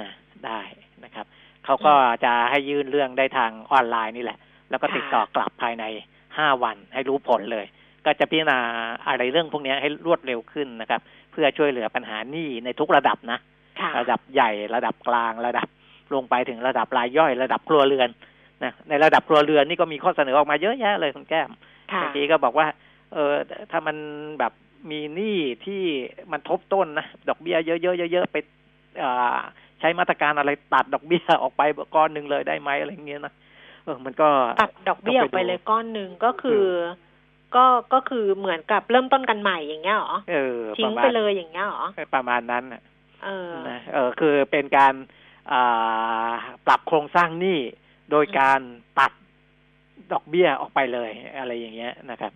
นะได้นะครับเขาก็จะให้ยื่นเรื่องได้ทางออนไลน์นี่แหละ แล้วก็ติดต่อกลับภายใน5วันให้รู้ผลเลย ก็จะพิจารณาอะไรเรื่องพวกนี้ให้รวดเร็วขึ้นนะครับ เพื่อช่วยเหลือปัญหาหนี้ในทุกระดับนะค่ะระดับใหญ่ระดับกลางระดับลงไปถึงระดับรายย่อยระดับครัวเรือนนะในระดับครัวเรือนนี่ก็มีข้อเสนอออกมาเยอะแยะเลยคุณแก้มค่ะเมื่อกี้ก็บอกว่า เออถ้ามันแบบมีหนี้ที่มันทบต้นนะดอกเบี้ยเยอะๆเยอะๆไปอ่าใช้มาตรการอะไรตัดดอกเบี้ยออกไปก้อนหนึ่งเลยได้ไหมอะไรอย่างเงี้ยนะเออมันก็ตัดดอกเบี้ยออกไปเลยก้อนหนึ่งก็คือ ก็ก็คือเหมือนกับเริ่มต้นกันใหม่อย่างเงี้ยเหรอเออทิ้ปงระมาไปณเลยอย่างเงี้ยเหรอประมาณนั้นน่ะเออนะเออคือเป็นการอ่าปรับโครงสร้างหนี้โดยการตัดดอกเบี้ยออกไปเลยอะไรอย่างเงี้ยนะครับ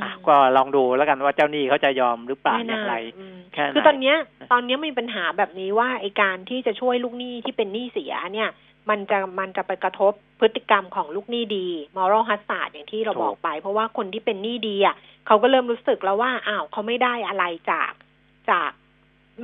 มอะก็ลองดูแล้วกันว่าเจ้าหนี้เขาจะยอมหรือเปล่าไม่อย่างไรอืมแค่ไหนคือตอนเนี้ย ตอนเนี้ยมีปัญหาแบบนี้ว่าไอการที่จะช่วยลูกหนี้ที่เป็นหนี้เสียเนี่ย มันจะมันจะไปกระทบ พฤติกรรมของลูกหนี้ดี moral hazard อย่างที่เราถูกบอกไป เพราะว่าคนที่เป็นหนี้ดีอะเขาก็เริ่มรู้สึกแล้วว่าอ้าวเขาไม่ได้อะไรจากจาก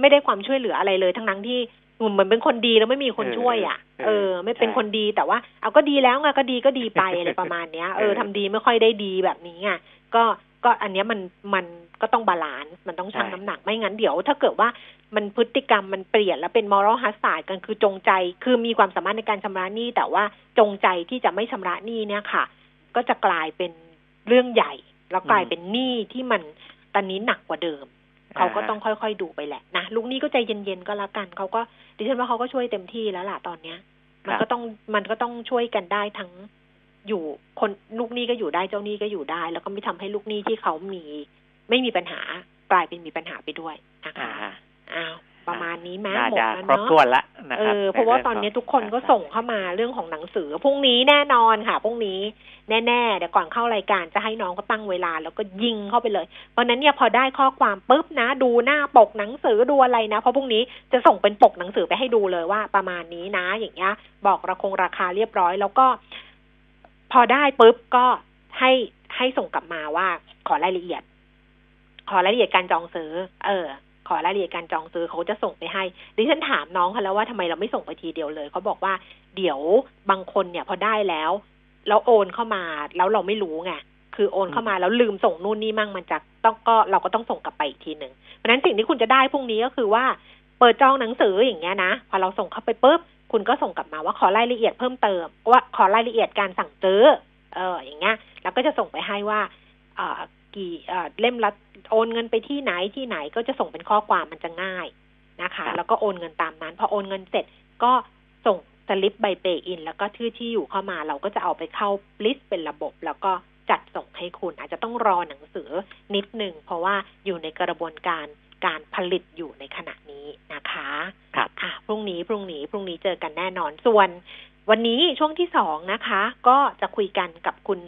ไม่ได้ความช่วยเหลืออะไรเลยทั้งนั้นที่เหมือนเป็นคนดีแล้วไม่มีคนช่วยอะ เออ ไม่เป็นคนดีแต่ว่า เอาก็ดีแล้วไงก็ดีก็ดีไปอะไรประมาณเนี้ย เออทำดีไม่ค่อยได้ดีแบบนี้ไงก็ ก็อันเนี้ยมันมันก็ต้อง balance มันต้องชั่งใช่น้ำหนักไม่งั้นเดี๋ยว ถ้าเกิดว่ามันพฤติกรรมมันเปลี่ยนแล้วเป็น moral hazard กันคือจงใจ คือมีความสามารถในการชำระหนี้ แต่ว่าจงใจที่จะไม่ชำระหนี้เนี่ยค่ะ ก็จะกลายเป็นเรื่องใหญ่ แล้วกลายเป็นหนี้ที่มันตอนนี้หนักกว่าเดิมเขาก็ต้องค่อยๆดูไปแหละนะลูกหนี้ก็ใจเย็นๆก็แล้วกันเขาก็ดิฉันว่าเขาก็ช่วยเต็มที่แล้วล่ะตอนเนี้ย มันก็ต้องมันก็ต้องช่วยกันได้ทั้ง อยู่คนลูกหนี้ก็อยู่ได้เจ้าหนี้ก็อยู่ได้ แล้วก็ไม่ทำให้ลูกหนี้ที่เขามี ไม่มีปัญหากลายเป็นมีปัญหาไปด้วยนะคะอ่าอ้าวประมาณนี้แม้น่าหมดจะแล้วครบเนาะถ้วนละนะเอครับอเพราะว่าใงตอนนี้ขงทุกคนก็ส่งเข้ามาเรื่องของหนังสือพรุ่งนี้แน่นอนค่ะพรุ่งนี้แน่ๆเดี๋ยวก่อนเข้ารายการจะให้น้องก็ตั้งเวลา แล้วก็ยิงเข้าไปเลยเพราะฉะนั้นเนี่ยพอได้ข้อความปุ๊บนะ ดูหน้าปกหนังสือดูอะไรนะ เพราะพรุ่งนี้จะส่งเป็นปกหนังสือไปให้ดูเลยว่าประมาณนี้นะ อย่างเงี้ยบอกราคงราคาเรียบร้อย แล้วก็ พอได้ปุ๊บก็ให้ให้ส่งกลับมาว่า ขอรายละเอียด ขอรายละเอียดการจองซื้อ เออ ขอรายละเอียดการจองซื้อเขาจะส่งไปให้ดิฉันถามน้องเขาแล้วว่าทำไมเราไม่ส่งไปทีเดียวเลยเขาบอกว่าเดี๋ยวบางคนเนี่ย พอได้แล้วแล้วโอนเข้ามาแล้วเราไม่รู้ไงคือโอนเข้ามาแล้วลืมส่งนู่นนี่มั่งมันจะต้องก็เราก็ต้องส่งกลับไปอีกทีหนึ่งเพราะนั้นสิ่งที่คุณจะได้พรุ่งนี้ก็คือว่า เปิดจองหนังสืออย่างเงี้ยนะพอเราส่งเข้าไปปุ๊บ คุณก็ส่งกลับมาว่าขอรายละเอียดเพิ่มเติมว่าขอรายละเอียดการสั่งซื้อ เอออย่างเงี้ยแล้วก็จะส่งไปให้ว่าเอ่อกี่เอ่อเล่มละโอนเงินไปที่ไหนที่ไหนก็จะส่งเป็นข้อความมันจะง่ายนะคะ แล้วก็โอนเงินตามนั้น พอโอนเงินเสร็จก็ส่งสลิปใบเปย์อิน แล้วก็ชื่อที่อยู่เข้ามาเราก็จะเอาไปเข้าลิสต์เป็นระบบ แล้วก็จัดส่งให้คุณ อาจจะต้องรอหนังสือนิดนึงเพราะว่าอยู่ในกระบวนการ การผลิตอยู่ในขณะนี้นะคะครับอะพรุ่งนี้พรุ่งนี้พรุ่งนี้เจอกันแน่นอนส่วน วันนี้ช่วงที่สองนะคะ ก็จะคุยกันกับคุณ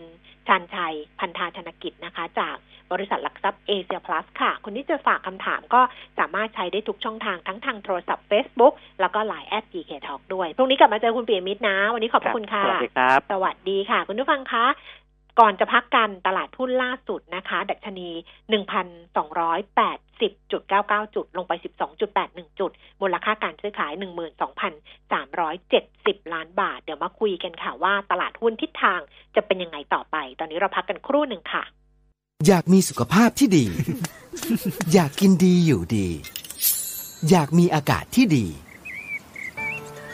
ชันชัยพันธาธนกิจนะคะ จากบริษัทหลักทรัพย์เอเชียพลัสค่ะ คุณที่จะฝากคำถามก็สามารถใช้ได้ทุกช่องทางทั้งทางโทรศัพท์ Facebook แล้วก็ Line แอด GK Talk ด้วย พรุ่งนี้กลับมาเจอคุณเปียมิตรนะ วันนี้ขอบพระคุณค่ะ สวัสดีครับ สวัสดีค่ะ คุณผู้ฟังคะ ก่อนจะพักกันตลาดหุ้นล่าสุดนะคะ ดัชนี 1,280.99 จุด ลงไป 12.81 จุด มูลค่าการซื้อขาย 12,370 ล้านบาท เดี๋ยวมาคุยกันค่ะว่าตลาดหุ้นทิศทางจะเป็นยังไงต่อไป ตอนนี้เราพักกันครู่หนึ่งค่ะ อยากมีสุขภาพที่ดี อยากกินดีอยู่ดี อยากมีอากาศที่ดี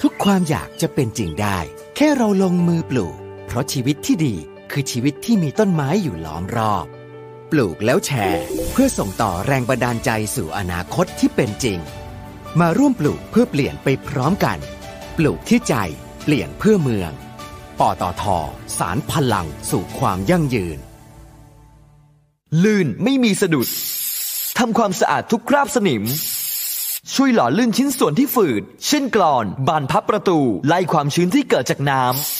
ทุกความอยากจะเป็นจริงได้ แค่เราลงมือปลูก เพราะชีวิตที่ดี คือชีวิตที่มีต้นไม้อยู่ล้อมรอบ ปลูกแล้วแชร์ เพื่อส่งต่อแรงบันดาลใจสู่อนาคตที่เป็นจริง มาร่วมปลูกเพื่อเปลี่ยนไปพร้อมกัน ปลูกที่ใจเปลี่ยนเพื่อเมือง ปตทสารพลังสู่ความยั่งยืน ลื่นไม่มีสะดุดทำความสะอาดทุกคราบสนิม ช่วยหล่อลื่นชิ้นส่วนที่ฝืด เช่นกรอน บานพับประตู ไล่ความชื้นที่เกิดจากน้ำ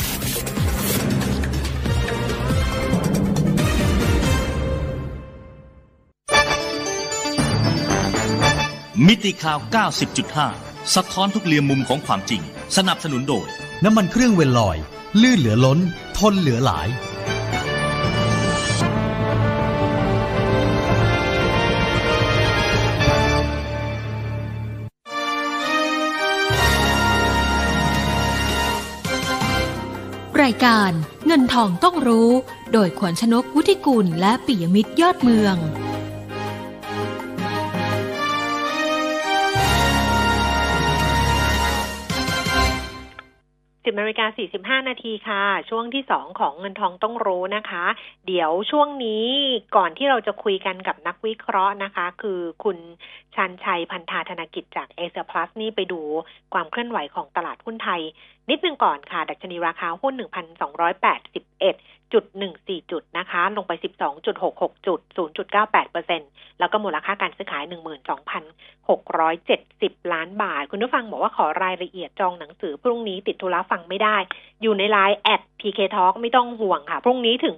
มิติข่าว 90.5 สะท้อนทุกเรียมมุมของความจริง สนับสนุนโดย น้ำมันเครื่องเวลลอย ลื่นเหลือล้น ทนเหลือหลาย รายการเงินทองต้องรู้ โดยขวัญชนกวุฒิกุลและปิยมิตรยอดเมือง 10นาฬิกา45 นาทีค่ะ ช่วงที่สองของเงินทองต้องรู้นะคะ เดี๋ยวช่วงนี้ก่อนที่เราจะคุยกันกับนักวิเคราะห์นะคะ คือคุณชันชัยพันธาธนกิจจากเอเ a พลัสนี่ไปดูความเคลื่อนไหวของตลาดหุ้นไทย นิดนึงก่อนค่ะ ดัชนีราคาหุ้น 1,281 จุดหนึ่งสี่จุดนะคะ ลงไปสิบสองจุดหกหกจุดศูนย์จุดเก้าแปดเปอร์เซ็นแล้วก็มูลค่าการซื้อขายหนึ่งหมื่นสองพันหกร้อยเจ็ดสิบล้านบาท คุณผู้ฟังบอกว่าขอรายละเอียดจองหนังสือ พรุ่งนี้ติดธุระฟังไม่ได้ อยู่ในไลน์แอด PK Talk ไม่ต้องห่วงค่ะ พรุ่งนี้ถึง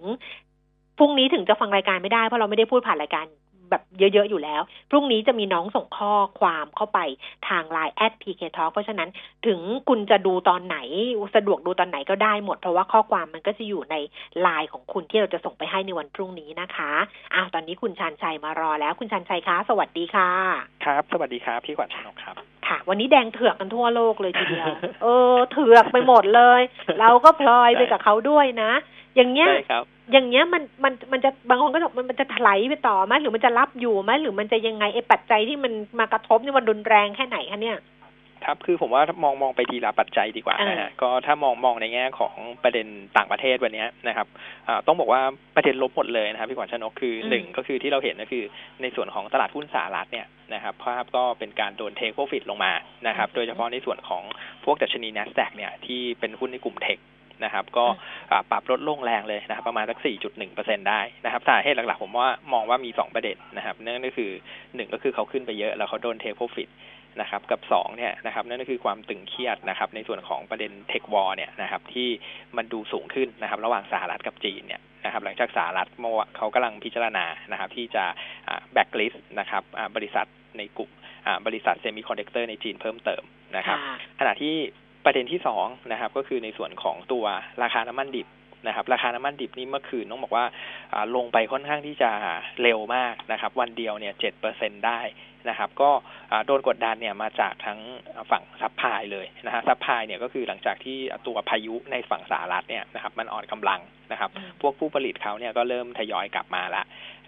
พรุ่งนี้ถึงจะฟังรายการไม่ได้เพราะเราไม่ได้พูดผ่านรายการ แบบเยอะ ๆ อยู่แล้ว พรุ่งนี้จะมีน้องส่งข้อความเข้าไปทาง Line แอด PK Talk เพราะฉะนั้นถึงคุณจะดูตอนไหนสะดวกดูตอนไหนก็ได้หมด เพราะว่าข้อความมันก็จะอยู่ในไลน์ของคุณที่เราจะส่งไปให้ในวันพรุ่งนี้นะคะอ้าวตอนนี้คุณชันชัยมารอแล้วคุณชันชัยคะ สวัสดีค่ะ ครับ สวัสดีครับ พี่ขวัญชนกครับค่ะ วันนี้แดงเถือกกันทั่วโลกเลยทีเดียว เออ เถือกไปหมดเลย เราก็พลอยไปกับเขาด้วยนะ อย่างเงี้ยใช่ครับ อย่างเงี้ยมันมันมันจะบางคนก็บอกมันมันจะถลายไปต่อไหมหรือมันจะรับอยู่ไหมหรือมันจะยังไงไอ้ปัจจัยที่มันมากระทบนี่มันรุนแรงแค่ไหนคะเนี่ยครับคือผมว่ามองมองไปทีละปัจจัยดีกว่านะฮะก็ถ้ามองมองในแง่ของประเด็นต่างประเทศวันนี้นะครับอ่าต้องบอกว่าประเด็นลบหมดเลยนะครับพี่ขวัญชนกคือหนึ่งก็คือที่เราเห็นก็คือในส่วนของตลาดหุ้นสหรัฐเนี่ยนะครับภาพก็เป็นการโดนเทคโปรฟิตลงมานะครับโดยเฉพาะในส่วนของพวกดัชนี NASDAQ เนี่ยที่เป็นหุ้นในกลุ่มเทค นะครับ ก็ปรับลดลงแรงเลยนะครับประมาณสัก 4.1%ได้นะครับสาเหตุหลักๆ ผมว่ามองว่ามี 2 ประเด็นนะครับนั่นก็คือ 1 ก็คือเขาขึ้นไปเยอะ แล้วเขาโดนเทคโปรฟิตนะครับกับ2เนี่ยนะครับนั่นก็คือความตึงเครียดนะครับในส่วนของประเด็นเทควอร์เนี่ยนะครับที่มันดูสูงขึ้นนะครับระหว่างสหรัฐกับจีนเนี่ยนะครับหลังจากสหรัฐเมื่อเขากำลังพิจารณานะครับที่จะแบ็กลิสต์นะครับบริษัทในกลุ่มบริษัทเซมิคอนดักเตอร์ในจีนเพิ่มเติมนะครับขณะที่ ประเด็นที่สองนะครับ ก็คือในส่วนของตัวราคาน้ำมันดิบนะครับ ราคาน้ำมันดิบนี่เมื่อคืนต้องบอกว่าลงไปค่อนข้างที่จะเร็วมากนะครับ วันเดียวเนี่ยเจ็ดเปอร์เซ็นต์ได้นะครับ ก็โดนกดดันเนี่ยมาจากทั้งฝั่ง supply เลยนะฮะ supply เนี่ยก็คือหลังจากที่ตัวพายุในฝั่งสหรัฐเนี่ยนะครับ มันอ่อนกำลังนะครับ พวกผู้ผลิตเขาเนี่ยก็เริ่มทยอยกลับมาละ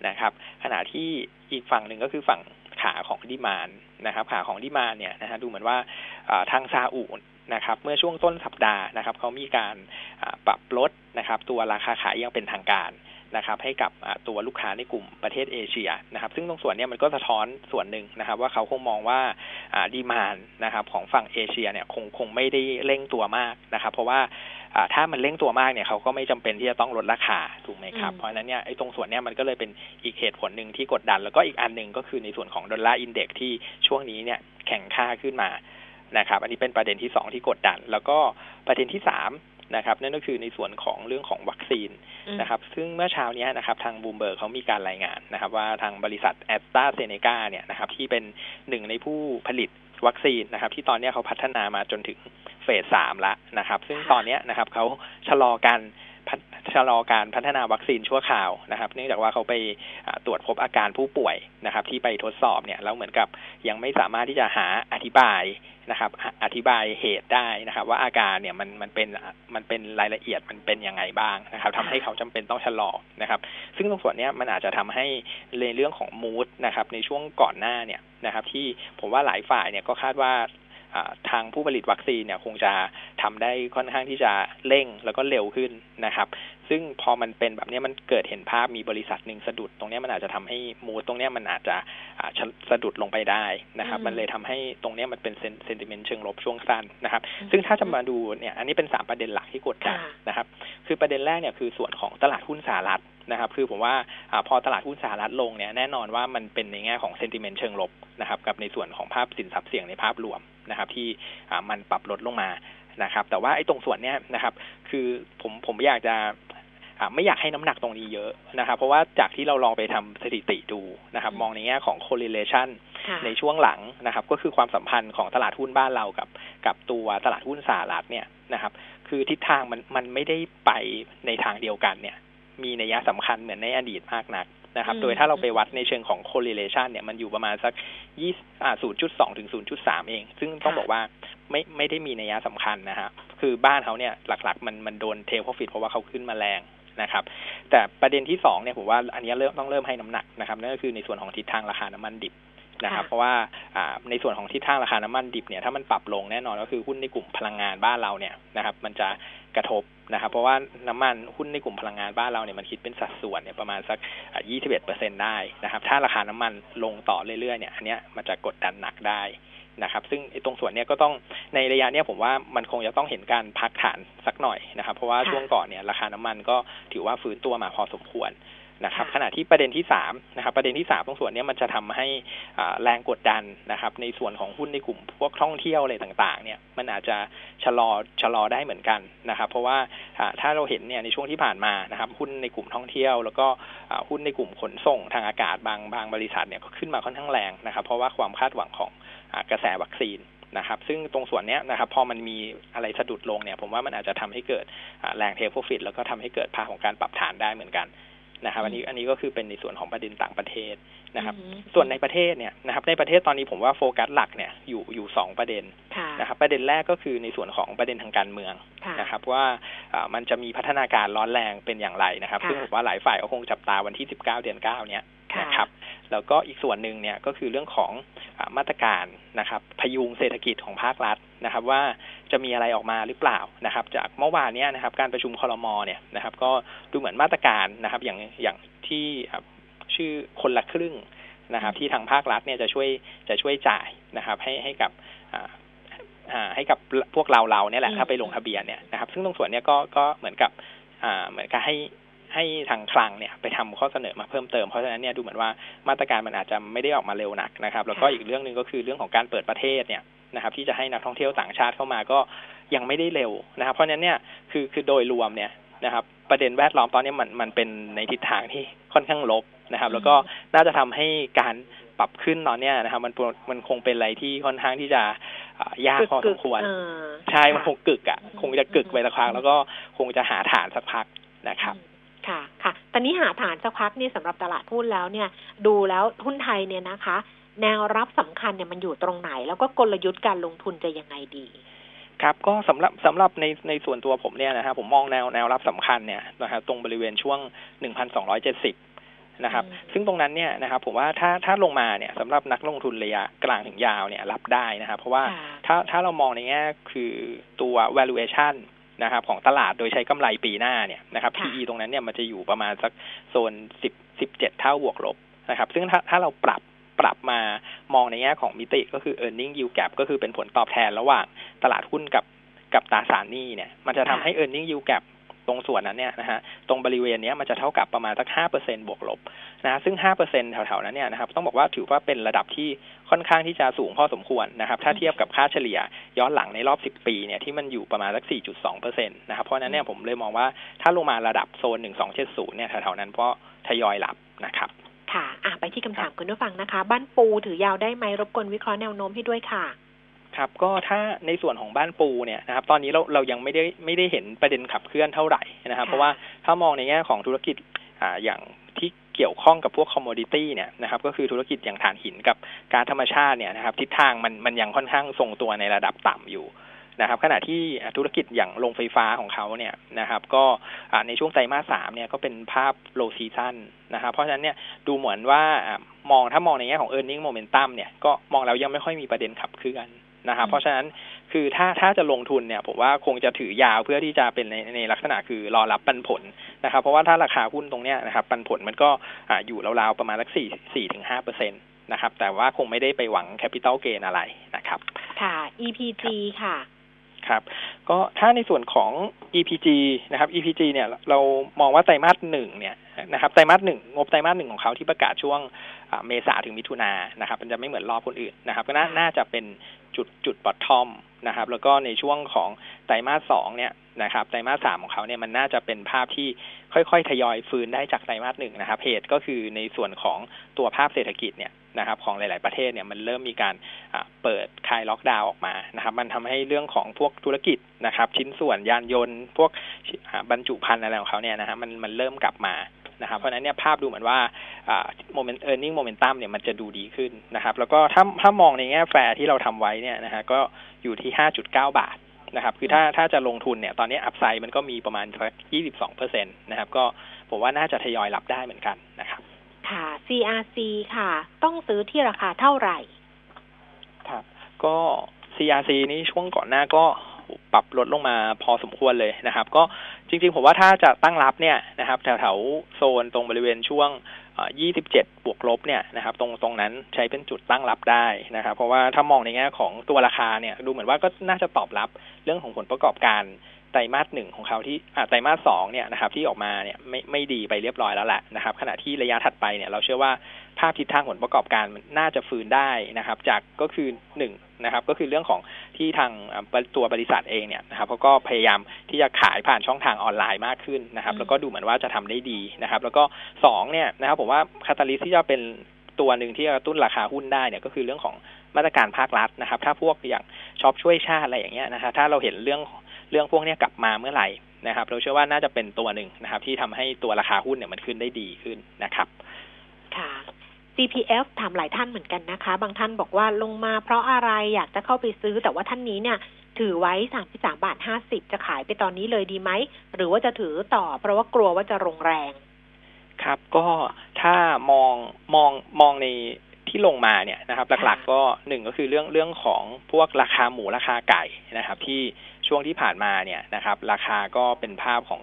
นะครับ ขณะที่อีกฝั่งหนึ่งก็คือฝั่งขาของดิมานนะครับ ขาของดิมานเนี่ยนะฮะดูเหมือนว่าทางซาอุ นะครับ เมื่อช่วงต้นสัปดาห์นะครับเขามีการปรับลดนะครับ ตัวราคาขายยังเป็นทางการนะครับให้กับตัวลูกค้าในกลุ่มประเทศเอเชียนะครับ ซึ่งตรงส่วนนี้มันก็สะท้อนส่วนหนึ่งนะครับ ว่าเขาคงมองว่าดีมานนะครับของฝั่งเอเชียเนี่ยคงคงไม่ได้เร่งตัวมากนะครับ เพราะว่าถ้ามันเร่งตัวมากเนี่ยเขาก็ไม่จำเป็นที่จะต้องลดราคาถูกไหมครับ เพราะฉะนั้นเนี่ยไอ้ตรงส่วนเนี้ยมันก็เลยเป็นอีกเหตุผลหนึ่งที่กดดัน แล้วก็อีกอันหนึ่งก็คือในส่วนของดอลลาร์ index ที่ช่วงนี้เนี่ยแข็งค่าขึ้นมา นะครับ อันนี้เป็นประเด็นที่สองที่กดดัน แล้วก็ประเด็นที่สามนะครับนั่นก็คือในส่วนของเรื่องของวัคซีนนะครับ ซึ่งเมื่อเช้านี้นะครับทางบลูมเบิร์กเขามีการรายงานนะครับ ว่าทางบริษัทแอสตราเซเนกาเนี่ยนะครับที่เป็นหนึ่งในผู้ผลิตวัคซีนนะครับ ที่ตอนนี้เขาพัฒนามาจนถึงเฟสสามละนะครับ ซึ่งตอนนี้นะครับเขาชะลอการชะลอการพัฒนาวัคซีนชั่วคราวนะครับ เนื่องจากว่าเขาไปตรวจพบอาการผู้ป่วยนะครับ ที่ไปทดสอบเนี่ยแล้วเหมือนกับยังไม่สามารถที่จะหาอธิบาย นะครับ อธิบายเหตุได้นะครับ ว่าอาการเนี่ยมันมันเป็นมันเป็นรายละเอียดมันเป็นยังไงบ้างนะครับทำให้เขาจำเป็นต้องชะลอนะครับ ซึ่งตรงส่วนนี้มันอาจจะทำให้ในเรื่องของมูดนะครับ ในช่วงก่อนหน้าเนี่ยนะครับ ที่ผมว่าหลายฝ่ายเนี่ยก็คาดว่า ทางผู้ผลิตวัคซีนเนี่ยคงจะทำได้ค่อนข้างที่จะเร่งแล้วก็เร็วขึ้นนะครับ ซึ่งพอมันเป็นแบบนี้มันเกิดเห็นภาพมีบริษัทหนึ่งสะดุด ตรงนี้มันอาจจะทำให้มูดตรงนี้มันอาจจะสะดุดลงไปได้นะครับ มันเลยทำให้ตรงนี้มันเป็นเซนติเมนต์เชิงลบช่วงสั้นนะครับ ซึ่งถ้าจะมาดูเนี่ยอันนี้เป็นสามประเด็นหลักที่กดดันนะครับ คือประเด็นแรกเนี่ยคือส่วนของตลาดหุ้นสหรัฐนะครับคือผมว่าอพอตลาดหุ้นสหรัฐลงเนี่ยแน่นอนว่ามันเป็นในแง่ของเซนติเมนต์เชิงลบนะครับกับในส่วนของภาพสินทรัพย์เสี่ยงในภาพรวม นะครับ ที่มันปรับลดลงมานะครับ แต่ว่าไอ้ตรงส่วนเนี้ยนะครับ คือผมผมอยากจะไม่อยากให้น้ำหนักตรงนี้เยอะนะครับ เพราะว่าจากที่เราลองไปทำสถิติดูนะครับ มองในแง่ของ correlation ในช่วงหลังนะครับ ก็คือความสัมพันธ์ของตลาดหุ้นบ้านเรากับ กับตัวตลาดหุ้นสหรัฐเนี่ยนะครับ คือทิศทางมันมันไม่ได้ไปในทางเดียวกันเนี่ย มีนัยสำคัญเหมือนในอดีตมากนัก นะครับ โดยถ้าเราไปวัดในเชิงของ correlation เนี่ยมันอยู่ประมาณสักยี่อ่าศูนย์จุดสองถึงศูนย์จุดสามเอง ซึ่งต้องบอกว่าไม่ไม่ได้มีนัยสำคัญนะฮะคือบ้านเขาเนี่ยหลัก ๆ มันมันโดนเทลพอฟิตเพราะว่าเขาขึ้นมาแรงนะครับ แต่ประเด็นที่สองเนี่ยผมว่าอันนี้เริ่มต้องเริ่มให้น้ำหนักนะครับนั่นก็คือในส่วนของทิศทางราคาน้ำมันดิบนะครับ เพราะว่าในส่วนของทิศทางราคาน้ำมันดิบเนี่ยถ้ามันปรับลงแน่นอนก็คือหุ้นในกลุ่มพลังงานบ้านเราเนี่ยนะครับ มันจะกระทบ นะครับเพราะว่าน้ำมันหุ้นในกลุ่มพลังงานบ้านเราเนี่ยมันคิดเป็นสัดส่วนเนี่ยประมาณสัก 21เปอร์เซ็นได้นะครับ ถ้าราคาน้ำมันลงต่อเรื่อยๆเนี่ยอันนี้มันจะกดดันหนักได้นะครับ ซึ่งตรงส่วนนี้ก็ต้องในระยะนี้ผมว่ามันคงจะต้องเห็นการพักฐานสักหน่อยนะครับ เพราะว่าช่วงก่อนเนี่ยราคาน้ำมันก็ถือว่าฟื้นตัวมาพอสมควร นะครับขณะที่ประเด็นที่สามนะครับประเด็นที่สามตรงส่วนนี้มันจะทำให้แรงกดดันนะครับ ในส่วนของหุ้นในกลุ่มพวกท่องเที่ยวอะไรต่างๆ เนี่ยมันอาจจะชะลอชะลอได้เหมือนกันนะครับ เพราะว่าถ้าเราเห็นเนี่ยในช่วงที่ผ่านมานะครับ หุ้นในกลุ่มท่องเที่ยว แล้วก็หุ้นในกลุ่มขนส่งทางอากาศบางบางบริษัทเนี่ยก็ขึ้นมาค่อนข้างแรงนะครับ เพราะว่าความคาดหวังของกระแสวัคซีนนะครับซึ่งตรงส่วนนี้นะครับพอมันมีอะไรสะดุดลงเนี่ยผมว่ามันอาจจะทำให้เกิดแรงเทคโปรฟิตแล้วก็ทำให้เกิดภาพของการปรับฐานได้เหมือนกัน นะครับอันนี้อันนี้ก็คือเป็นในส่วนของประเด็นต่างประเทศนะครับ ส่วนในประเทศเนี่ยนะครับ ในประเทศตอนนี้ผมว่าโฟกัสหลักเนี่ยอยู่อยู่สองประเด็นนะครับ ประเด็นแรกก็คือในส่วนของประเด็นทางการเมืองนะครับ ว่ามันจะมีพัฒนาการร้อนแรงเป็นอย่างไรนะครับ ซึ่งผมว่าหลายฝ่ายก็คงจับตาวันที่สิบเก้าเดือนเก้าเนี้ย นะครับแล้วก็อีกส่วนหนึ่งเนี่ยก็คือเรื่องของมาตรการนะครับ พยุงเศรษฐกิจของภาครัฐนะครับ ว่าจะมีอะไรออกมาหรือเปล่านะครับ จากเมื่อวานนี้นะครับ การประชุมคอรมอเนี่ยนะครับ ก็ดูเหมือนมาตรการนะครับ อย่างอย่างที่ชื่อคนละครึ่งนะครับ ที่ทางภาครัฐเนี่ยจะช่วยจะช่วยจ่ายนะครับ ให้ให้กับให้กับพวกเราเราเนี่ยแหละถ้าไปลงทะเบียนเนี่ยนะครับ ซึ่งตรงส่วนเนี้ยก็ก็เหมือนกับเหมือนกับให้ ให้ทางคลังเนี่ยไปทำข้อเสนอมาเพิ่มเติมเพราะฉะนั้นเนี่ยดูเหมือนว่ามาตรการมันอาจจะไม่ได้ออกมาเร็วนักนะครับ แล้วก็อีกเรื่องหนึ่งก็คือเรื่องของการเปิดประเทศเนี่ยนะครับ ที่จะให้นักท่องเที่ยวต่างชาติเข้ามาก็ยังไม่ได้เร็วนะครับ เพราะฉะนั้นเนี่ยคือคือโดยรวมเนี่ยนะครับ ประเด็นแวดล้อมตอนนี้มันมันเป็นในทิศทางที่ค่อนข้างลบนะครับ แล้วก็น่าจะทำให้การปรับขึ้นตอนนี้นะครับ มันมันคงเป็นอะไรที่ค่อนข้างที่จะยากพอสมควรใช่มันคงกึกอะ คงจะกึกไปสักพักแล้วก็คงจะหาฐานสักพักนะครับ ค่ะค่ะ ตอนนี้หาฐานสักพักนี่สำหรับตลาดหุ้นแล้วเนี่ย ดูแล้วหุ้นไทยเนี่ยนะคะ แนวรับสำคัญเนี่ยมันอยู่ตรงไหน แล้วก็กลยุทธ์การลงทุนจะยังไงดีครับก็สำหรับสำหรับในในส่วนตัวผมเนี่ยนะครับผมมองแนวแนวรับสำคัญเนี่ยนะครับตรงบริเวณช่วงหนึ่งพันสองร้อยเจ็ดสิบนะครับ ซึ่งตรงนั้นเนี่ยนะครับผมว่าถ้าถ้าลงมาเนี่ยสำหรับนักลงทุนระยะกลางถึงยาวเนี่ยรับได้นะครับ เพราะว่าถ้าถ้าเรามองในแง่คือตัว valuation นะครับของตลาดโดยใช้กำไรปีหน้าเนี่ยนะครับ PE ตรงนั้นเนี่ยมันจะอยู่ประมาณสักโซนสิบสิบเจ็ดเท่าบวกลบนะครับ ซึ่งถ้าถ้าเราปรับปรับมามองในแง่ของมิติก็คือ e a r n i n g yield gap ก็คือเป็นผลตอบแทนระหว่างตลาดหุ้นกับกับตราสารหนี้เนี่ย มันจะทำให้ e a r n i n g yield gap ตรงส่วนนั้นเนี่ยนะฮะตรงบริเวณนี้มันจะเท่ากับประมาณสักห้าเปอร์เซ็นบวกลบนะซึ่งห้าเปอร์เซ็นแถวๆนั้นเนี่ยนะครับต้องบอกว่าถือว่าเป็นระดับที่ค่อนข้างที่จะสูงพอสมควรนะครับ ถ้าเทียบกับค่าเฉลี่ยย้อนหลังในรอบสิบปีเนี่ยที่มันอยู่ประมาณสักสี่จุดสองเปอร์เซ็นต์นะครับเพราะนั้นเนี่ยผมเลยมองว่าถ้าลงมาระดับโซนหนึ่งสองเจ็ดศูนย์เนี่ยแถวๆนั้นเพราะทยอยหลับนะครับ ค่ะอะไปที่คำถามคุณผู้ฟังนะคะ บ้านปูถือยาวได้ไหมรบกวนวิเคราะห์แนวโน้มให้ด้วยค่ะ ครับก็ถ้าในส่วนของบ้านปูเนี่ยนะครับตอนนี้เราเรายังไม่ได้ไม่ได้เห็นประเด็นขับเคลื่อนเท่าไหร่นะครับเพราะว่าถ้ามองในแง่ของธุรกิจอ่าอย่างที่เกี่ยวข้องกับพวกคอมมดิตี้เนี่ยนะครับก็คือธุรกิจอย่างถ่านหินกับการธรรมชาติเนี่ยนะครับทิศทางมันมันยังค่อนข้างทรงตัวในระดับต่ำอยู่นะครับขณะที่ธุรกิจอย่างโรงไฟฟ้าของเขาเนี่ยนะครับ ก็ในช่วงไตรมาสสามเนี่ยก็เป็นภาพ low season นะครับเพราะฉะนั้นเนี่ยดูเหมือนว่ามองถ้ามองในแง่ของ e a r n i n g momentum เนี่ยก็มองแล้วยังไม่ค่อยมีประเด็นขับเคลื่อน นะครับเพราะฉะนั้นคือถ้าถ้าจะลงทุนเนี่ยผมว่าคงจะถือยาวเพื่อที่จะเป็นในในลักษณะคือรอรับปันผลนะครับ เพราะว่าถ้าราคาหุ้นตรงเนี้ยนะครับปันผลมันก็อยู่ราวๆประมาณสักสี่สี่ถึงห้าเปอร์เซ็นตนะครับ แต่ว่าคงไม่ได้ไปหวัง capital gain อะไรนะครับ ค่ะ EPG ค่ะครับก็ถ้าในส่วนของ EPG นะครับ EPG เนี่ยเรามองว่าไตรมาสหนึ่งเนี่ยนะครับไตรมาสหนึ่งงบไตรมาสหนึ่งของเขาที่ประกาศช่วงเมษาถึงมิถุนานะครับ มันจะไม่เหมือนรอบคนอื่นนะครับ ก็น่าจะเป็น จุดจุดบอททอมนะครับแล้วก็ในช่วงของไตรมาสสองเนี่ยนะครับไตรมาสสามของเขาเนี่ยมันน่าจะเป็นภาพที่ค่อยๆ ทยอยฟื้นได้จากไตรมาสหนึ่งนะครับเหตุก็คือในส่วนของตัวภาพเศรษฐกิจเนี่ยนะครับของหลาย ๆประเทศเนี่ยมันเริ่มมีการเปิดคลายล็อกดาวน์ออกมานะครับ มันทำให้เรื่องของพวกธุรกิจนะครับ ชิ้นส่วนยานยนต์ พวกบรรจุภัณฑ์อะไรของเขาเนี่ยนะฮะมันมันเริ่มกลับมา นะครับเพราะนั้นเนี่ยภาพดูเหมือนว่าโมเมนต์ earning momentum เนี่ยมันจะดูดีขึ้นนะครับ แล้วก็ถ้าถ้ามองในแง่แฟร์ที่เราทำไว้เนี่ยนะฮะก็อยู่ที่ห้าจุดเก้าบาทนะครับ คือถ้าถ้าจะลงทุนเนี่ยตอนนี้ upside มันก็มีประมาณสักยี่สิบสองเปอร์เซ็นตนะครับ ก็ผมว่าน่าจะทยอยรับได้เหมือนกันนะครับ ค่ะ CRC ค่ะ ต้องซื้อที่ราคาเท่าไหร่ ครับ ก็ CRC นี่ช่วงก่อนหน้าก็ปรับลดลงมาพอสมควรเลยนะครับ ก็ จริงๆ ผมว่าถ้าจะตั้งรับเนี่ยนะครับ แถวๆโซนตรงบริเวณช่วง 27 บวกลบเนี่ยนะครับ ตรงตรงนั้นใช้เป็นจุดตั้งรับได้นะครับ เพราะว่าถ้ามองในแง่ของตัวราคาเนี่ย ดูเหมือนว่าก็น่าจะตอบรับเรื่องของผลประกอบการ ไตรมาสหนึ่งของเขาที่ไตรมาสสองเนี่ยนะครับ ที่ออกมาเนี่ยไม่ไม่ดีไปเรียบร้อยแล้วแหละนะครับ ขณะที่ระยะถัดไปเนี่ยเราเชื่อว่าภาพทิศทางผลประกอบการน่าจะฟื้นได้นะครับ จากก็คือหนึ่งนะครับ ก็คือเรื่องของที่ทางตัวบริษัทเองเนี่ยนะครับเขาก็พยายามที่จะขายผ่านช่องทางออนไลน์มากขึ้นนะครับ แล้วก็ดูเหมือนว่าจะทำได้ดีนะครับ แล้วก็สองเนี่ยนะครับ ผมว่าคาตาลิสที่จะเป็นตัวหนึ่งที่จะตุ้นราคาหุ้นได้เนี่ยก็คือเรื่องของมาตรการภาครัฐนะครับ ถ้าพวกอย่างช็อปช่วยชาติอะไรอย่างเงี้ยนะครับถ้าเราเห็นเรื่อง เรื่องพวกนี้กลับมาเมื่อไหร่นะครับ เราเชื่อว่าน่าจะเป็นตัวหนึ่งนะครับ ที่ทำให้ตัวราคาหุ้นเนี่ยมันขึ้นได้ดีขึ้นนะครับ ค่ะ CPF ถามหลายท่านเหมือนกันนะคะ บางท่านบอกว่าลงมาเพราะอะไรอยากจะเข้าไปซื้อ แต่ว่าท่านนี้เนี่ย ถือไว้สามสิบสามบาทห้าสิบจะขายไปตอนนี้เลยดีไหม หรือว่าจะถือต่อ เพราะว่ากลัวว่าจะลงแรง ครับ ก็ถ้ามองมองมองใน ที่ลงมาเนี่ยนะครับ หลักๆก็หนึ่งก็คือเรื่องเรื่องของพวกราคาหมูราคาไก่นะครับ ที่ช่วงที่ผ่านมาเนี่ยนะครับ ราคาก็เป็นภาพของ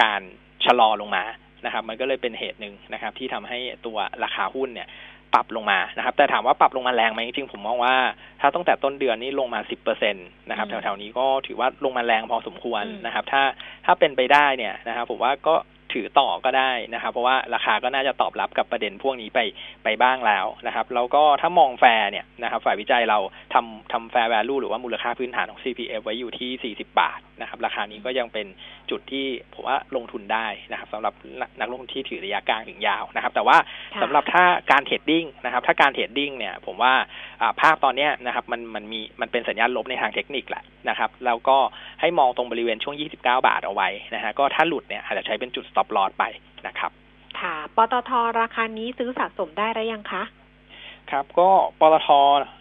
การชะลอลงมานะครับ มันก็เลยเป็นเหตุหนึ่งนะครับ ที่ทำให้ตัวราคาหุ้นเนี่ยปรับลงมานะครับ แต่ถามว่าปรับลงมาแรงไหมจริงๆผมมองว่า ถ้าตั้งแต่ต้นเดือนนี้ลงมาสิบเปอร์เซ็นตนะครับแถวๆนี้ก็ถือว่าลงมาแรงพอสมควรนะครับ ถ้าถ้าเป็นไปได้เนี่ยนะครับผมว่าก็ ถือต่อก็ได้นะครับ เพราะว่าราคาก็น่าจะตอบรับกับประเด็นพวกนี้ไปไปบ้างแล้วนะครับแล้วก็ถ้ามองแฟร์เนี่ยนะครับ ฝ่ายวิจัยเราทำทำ fair value หรือว่ามูลค่าพื้นฐานของ CPF ไว้อยู่ที่ 40 บาทนะครับ ราคานี้ก็ยังเป็นจุดที่ผมว่าลงทุนได้นะครับสำหรับนักลงทุนที่ถือระยะกลางถึงยาวนะครับ แต่ว่าสำหรับถ้าการ trading นะครับ ถ้าการ trading เนี่ย ผมว่าภาพตอนนี้นะครับมันมันมีมันเป็นสัญญาณลบในทางเทคนิคแหละนะครับ แล้วก็ให้มองตรงบริเวณช่วง 29 บาทเอาไว้นะฮะก็ถ้าหลุดเนี่ยอาจจะใช้เป็นจุด stop loss ไปนะครับ ค่ะ ปตทราคานี้ซื้อสะสมได้หรือยังคะ ครับ ก็ปตท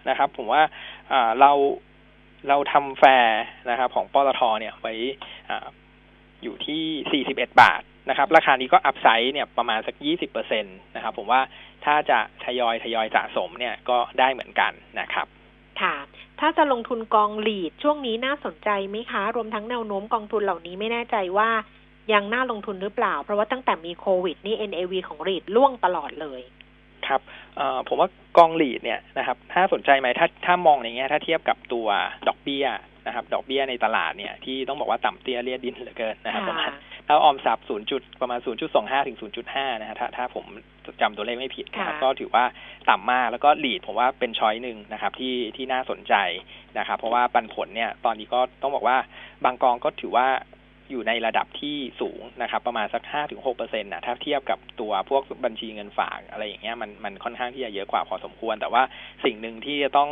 นะครับ ผมว่าเราเราทำแฟร์นะครับ ของปตทเนี่ยไว้อยู่ที่ 41 บาทนะครับ ราคานี้ก็ upside เนี่ยประมาณสัก 20เปอร์เซ็นตนะครับ ผมว่าถ้าจะทยอยทยอยสะสมเนี่ยก็ได้เหมือนกันนะครับ ค่ะ ถ้าจะลงทุนกองหลีดช่วงนี้น่าสนใจไหมคะ รวมทั้งแนวโน้มกองทุนเหล่านี้ไม่แน่ใจว่า ยังน่าลงทุนหรือเปล่า เพราะว่าตั้งแต่มีโควิด นี่ NAV ของหลีดล่วงตลอดเลยครับผมว่ากองหลีดเนี่ยนะครับ ถ้าสนใจไหมถ้าถ้ามองในแง่ถ้าเทียบกับตัวดอกเบี้ยนะครับ ดอกเบี้ยในตลาดเนี่ยที่ต้องบอกว่าต่ำเตี้ยเลียดินเหลือเกินนะครับประมาณถ้าออมทรัพย์ศูนย์จุดประมาณศูนย์จุดสองห้าถึงศูนย์จุดห้านะฮะถ้าถ้าผมจำตัวเลขไม่ผิดนะครับก็ถือว่าต่ำมากแล้วก็หลีดผมว่าเป็นช้อยหนึ่งนะครับที่ที่น่าสนใจนะครับ เพราะว่าปันผลเนี่ยตอนนี้ก็ต้องบอกว่าบางกองก็ถือว่า อยู่ในระดับที่สูงนะครับ ประมาณสักห้าถึงหกเปอร์เซ็นต์นะถ้าเทียบกับตัวพวกบัญชีเงินฝากอะไรอย่างเงี้ยมันมันค่อนข้างที่จะเยอะกว่าพอสมควร แต่ว่าสิ่งหนึ่งที่จะต้อง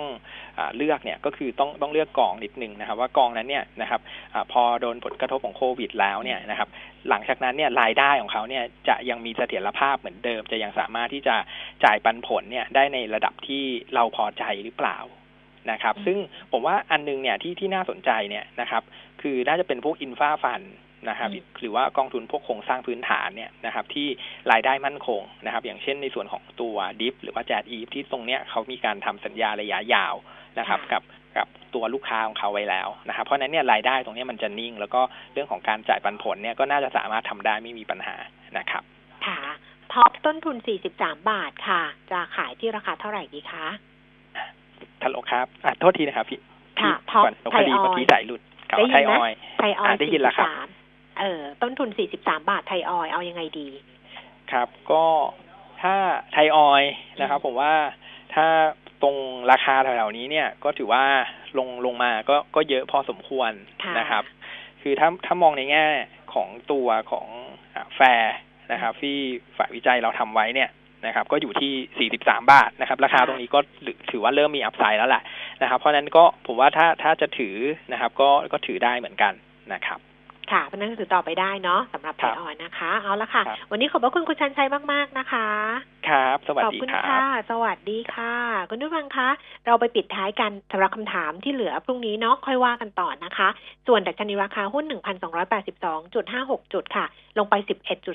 อเลือกเนี่ยก็คือต้องต้องเลือกกองนิดนึงนะครับ ว่ากองนั้นเนี่ยนะครับอพอโดนผลกระทบของโควิดแล้วเนี่ยนะครับ หลังจากนั้นเนี่ยรายได้ของเขาเนี่ยจะยังมีเสถียรภาพเหมือนเดิม จะยังสามารถที่จะจ่ายปันผลเนี่ยได้ในระดับที่เราพอใจหรือเปล่านะครับ ซึ่งผมว่าอันนึงเนี่ยที่ที่น่าสนใจเนี่ยนะครับ คือน่าจะเป็นพวกอินฟาฟันนะครับหรือว่ากองทุนพวกโครงสร้างพื้นฐานเนี่ยนะครับ ที่รายได้มั่นคงนะครับ อย่างเช่นในส่วนของตัวดิฟหรือว่าแจดอีฟที่ตรงเนี้ยเขามีการทำสัญญาระยะยาวนะครับ กับกับตัวลูกค้าของเขาไว้แล้วนะครับ เพราะนั้นเนี่ยรายได้ตรงนี้มันจะนิ่ง แล้วก็เรื่องของการจ่ายปันผลเนี่ยก็น่าจะสามารถทำได้ไม่มีปัญหานะครับค่ะท็อปต้นทุน 43 บาทค่ะ จะขายที่ราคาเท่าไหร่ดีคะทันโลครับอะโทษทีนะครับพี่ค่ะท็อปไทยออยไทยหลุด ไทยออยไทยออยได้ยินแล้วครับเออต้นทุน43บาทไทยออยเอายังไงดี ครับ ก็ถ้าไทยออยนะครับ ผมว่าถ้าตรงราคาแถวๆนี้เนี่ยก็ถือว่าลงลงมาก็ก็เยอะพอสมควรนะครับ คือถ้าถ้ามองในแง่ของตัวของแฟร์นะครับ ที่ฝ่ายวิจัยเราทำไว้เนี่ย นะครับก็อยู่ที่ 43 บาทนะครับราคาตรงนี้ก็ถือว่าเริ่มมี upside แล้วแหละนะครับ เพราะนั้นก็ผมว่าถ้าถ้าจะถือนะครับก็ก็ถือได้เหมือนกันนะครับค่ะเพราะนั้นถือต่อไปได้เนาะสำหรับไทยออยล์นะคะ เอาละค่ะ วันนี้ขอบพระคุณคุณชันชัยมาก ๆ นะคะ ครับ สวัสดีครับขอบคุณค่ะ สวัสดีค่ะ คุณผู้ฟังคะ เราไปปิดท้ายกันสำหรับคำถามที่เหลือพรุ่งนี้เนาะค่อยว่ากันต่อนะคะ ส่วนดัชนีราคาหุ้น 1,282.56 จุดค่ะลงไป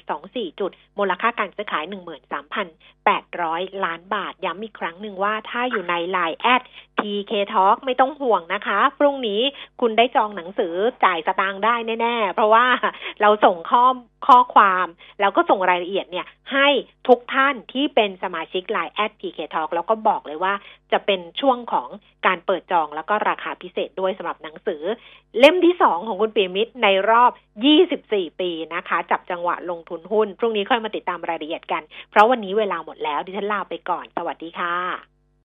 11.24 จุด มูลค่าการซื้อขาย 13,800 ล้านบาท ย้ำอีกครั้งหนึ่งว่าถ้าอยู่ในไลน์แอด TK Talk ไม่ต้องห่วงนะคะ พรุ่งนี้คุณได้จองหนังสือจ่ายสตางค์ได้แน่ ๆ เพราะว่าเราส่งข้อข้อความ แล้วก็ส่งรายละเอียดเนี่ยให้ทุกท่านที่เป็นสมาชิกไลน์แอด TK Talk แล้วก็บอกเลยว่าจะเป็นช่วงของการเปิดจองแล้วก็ราคาพิเศษด้วยสำหรับหนังสือ เล่มที่สองของคุณปีมิตรในรอบ 24 ปีนะคะ จับจังหวะลงทุนหุ้น พรุ่งนี้ค่อยมาติดตามรายละเอียดกัน เพราะวันนี้เวลาหมดแล้วดิฉันลาไปก่อน สวัสดีค่ะ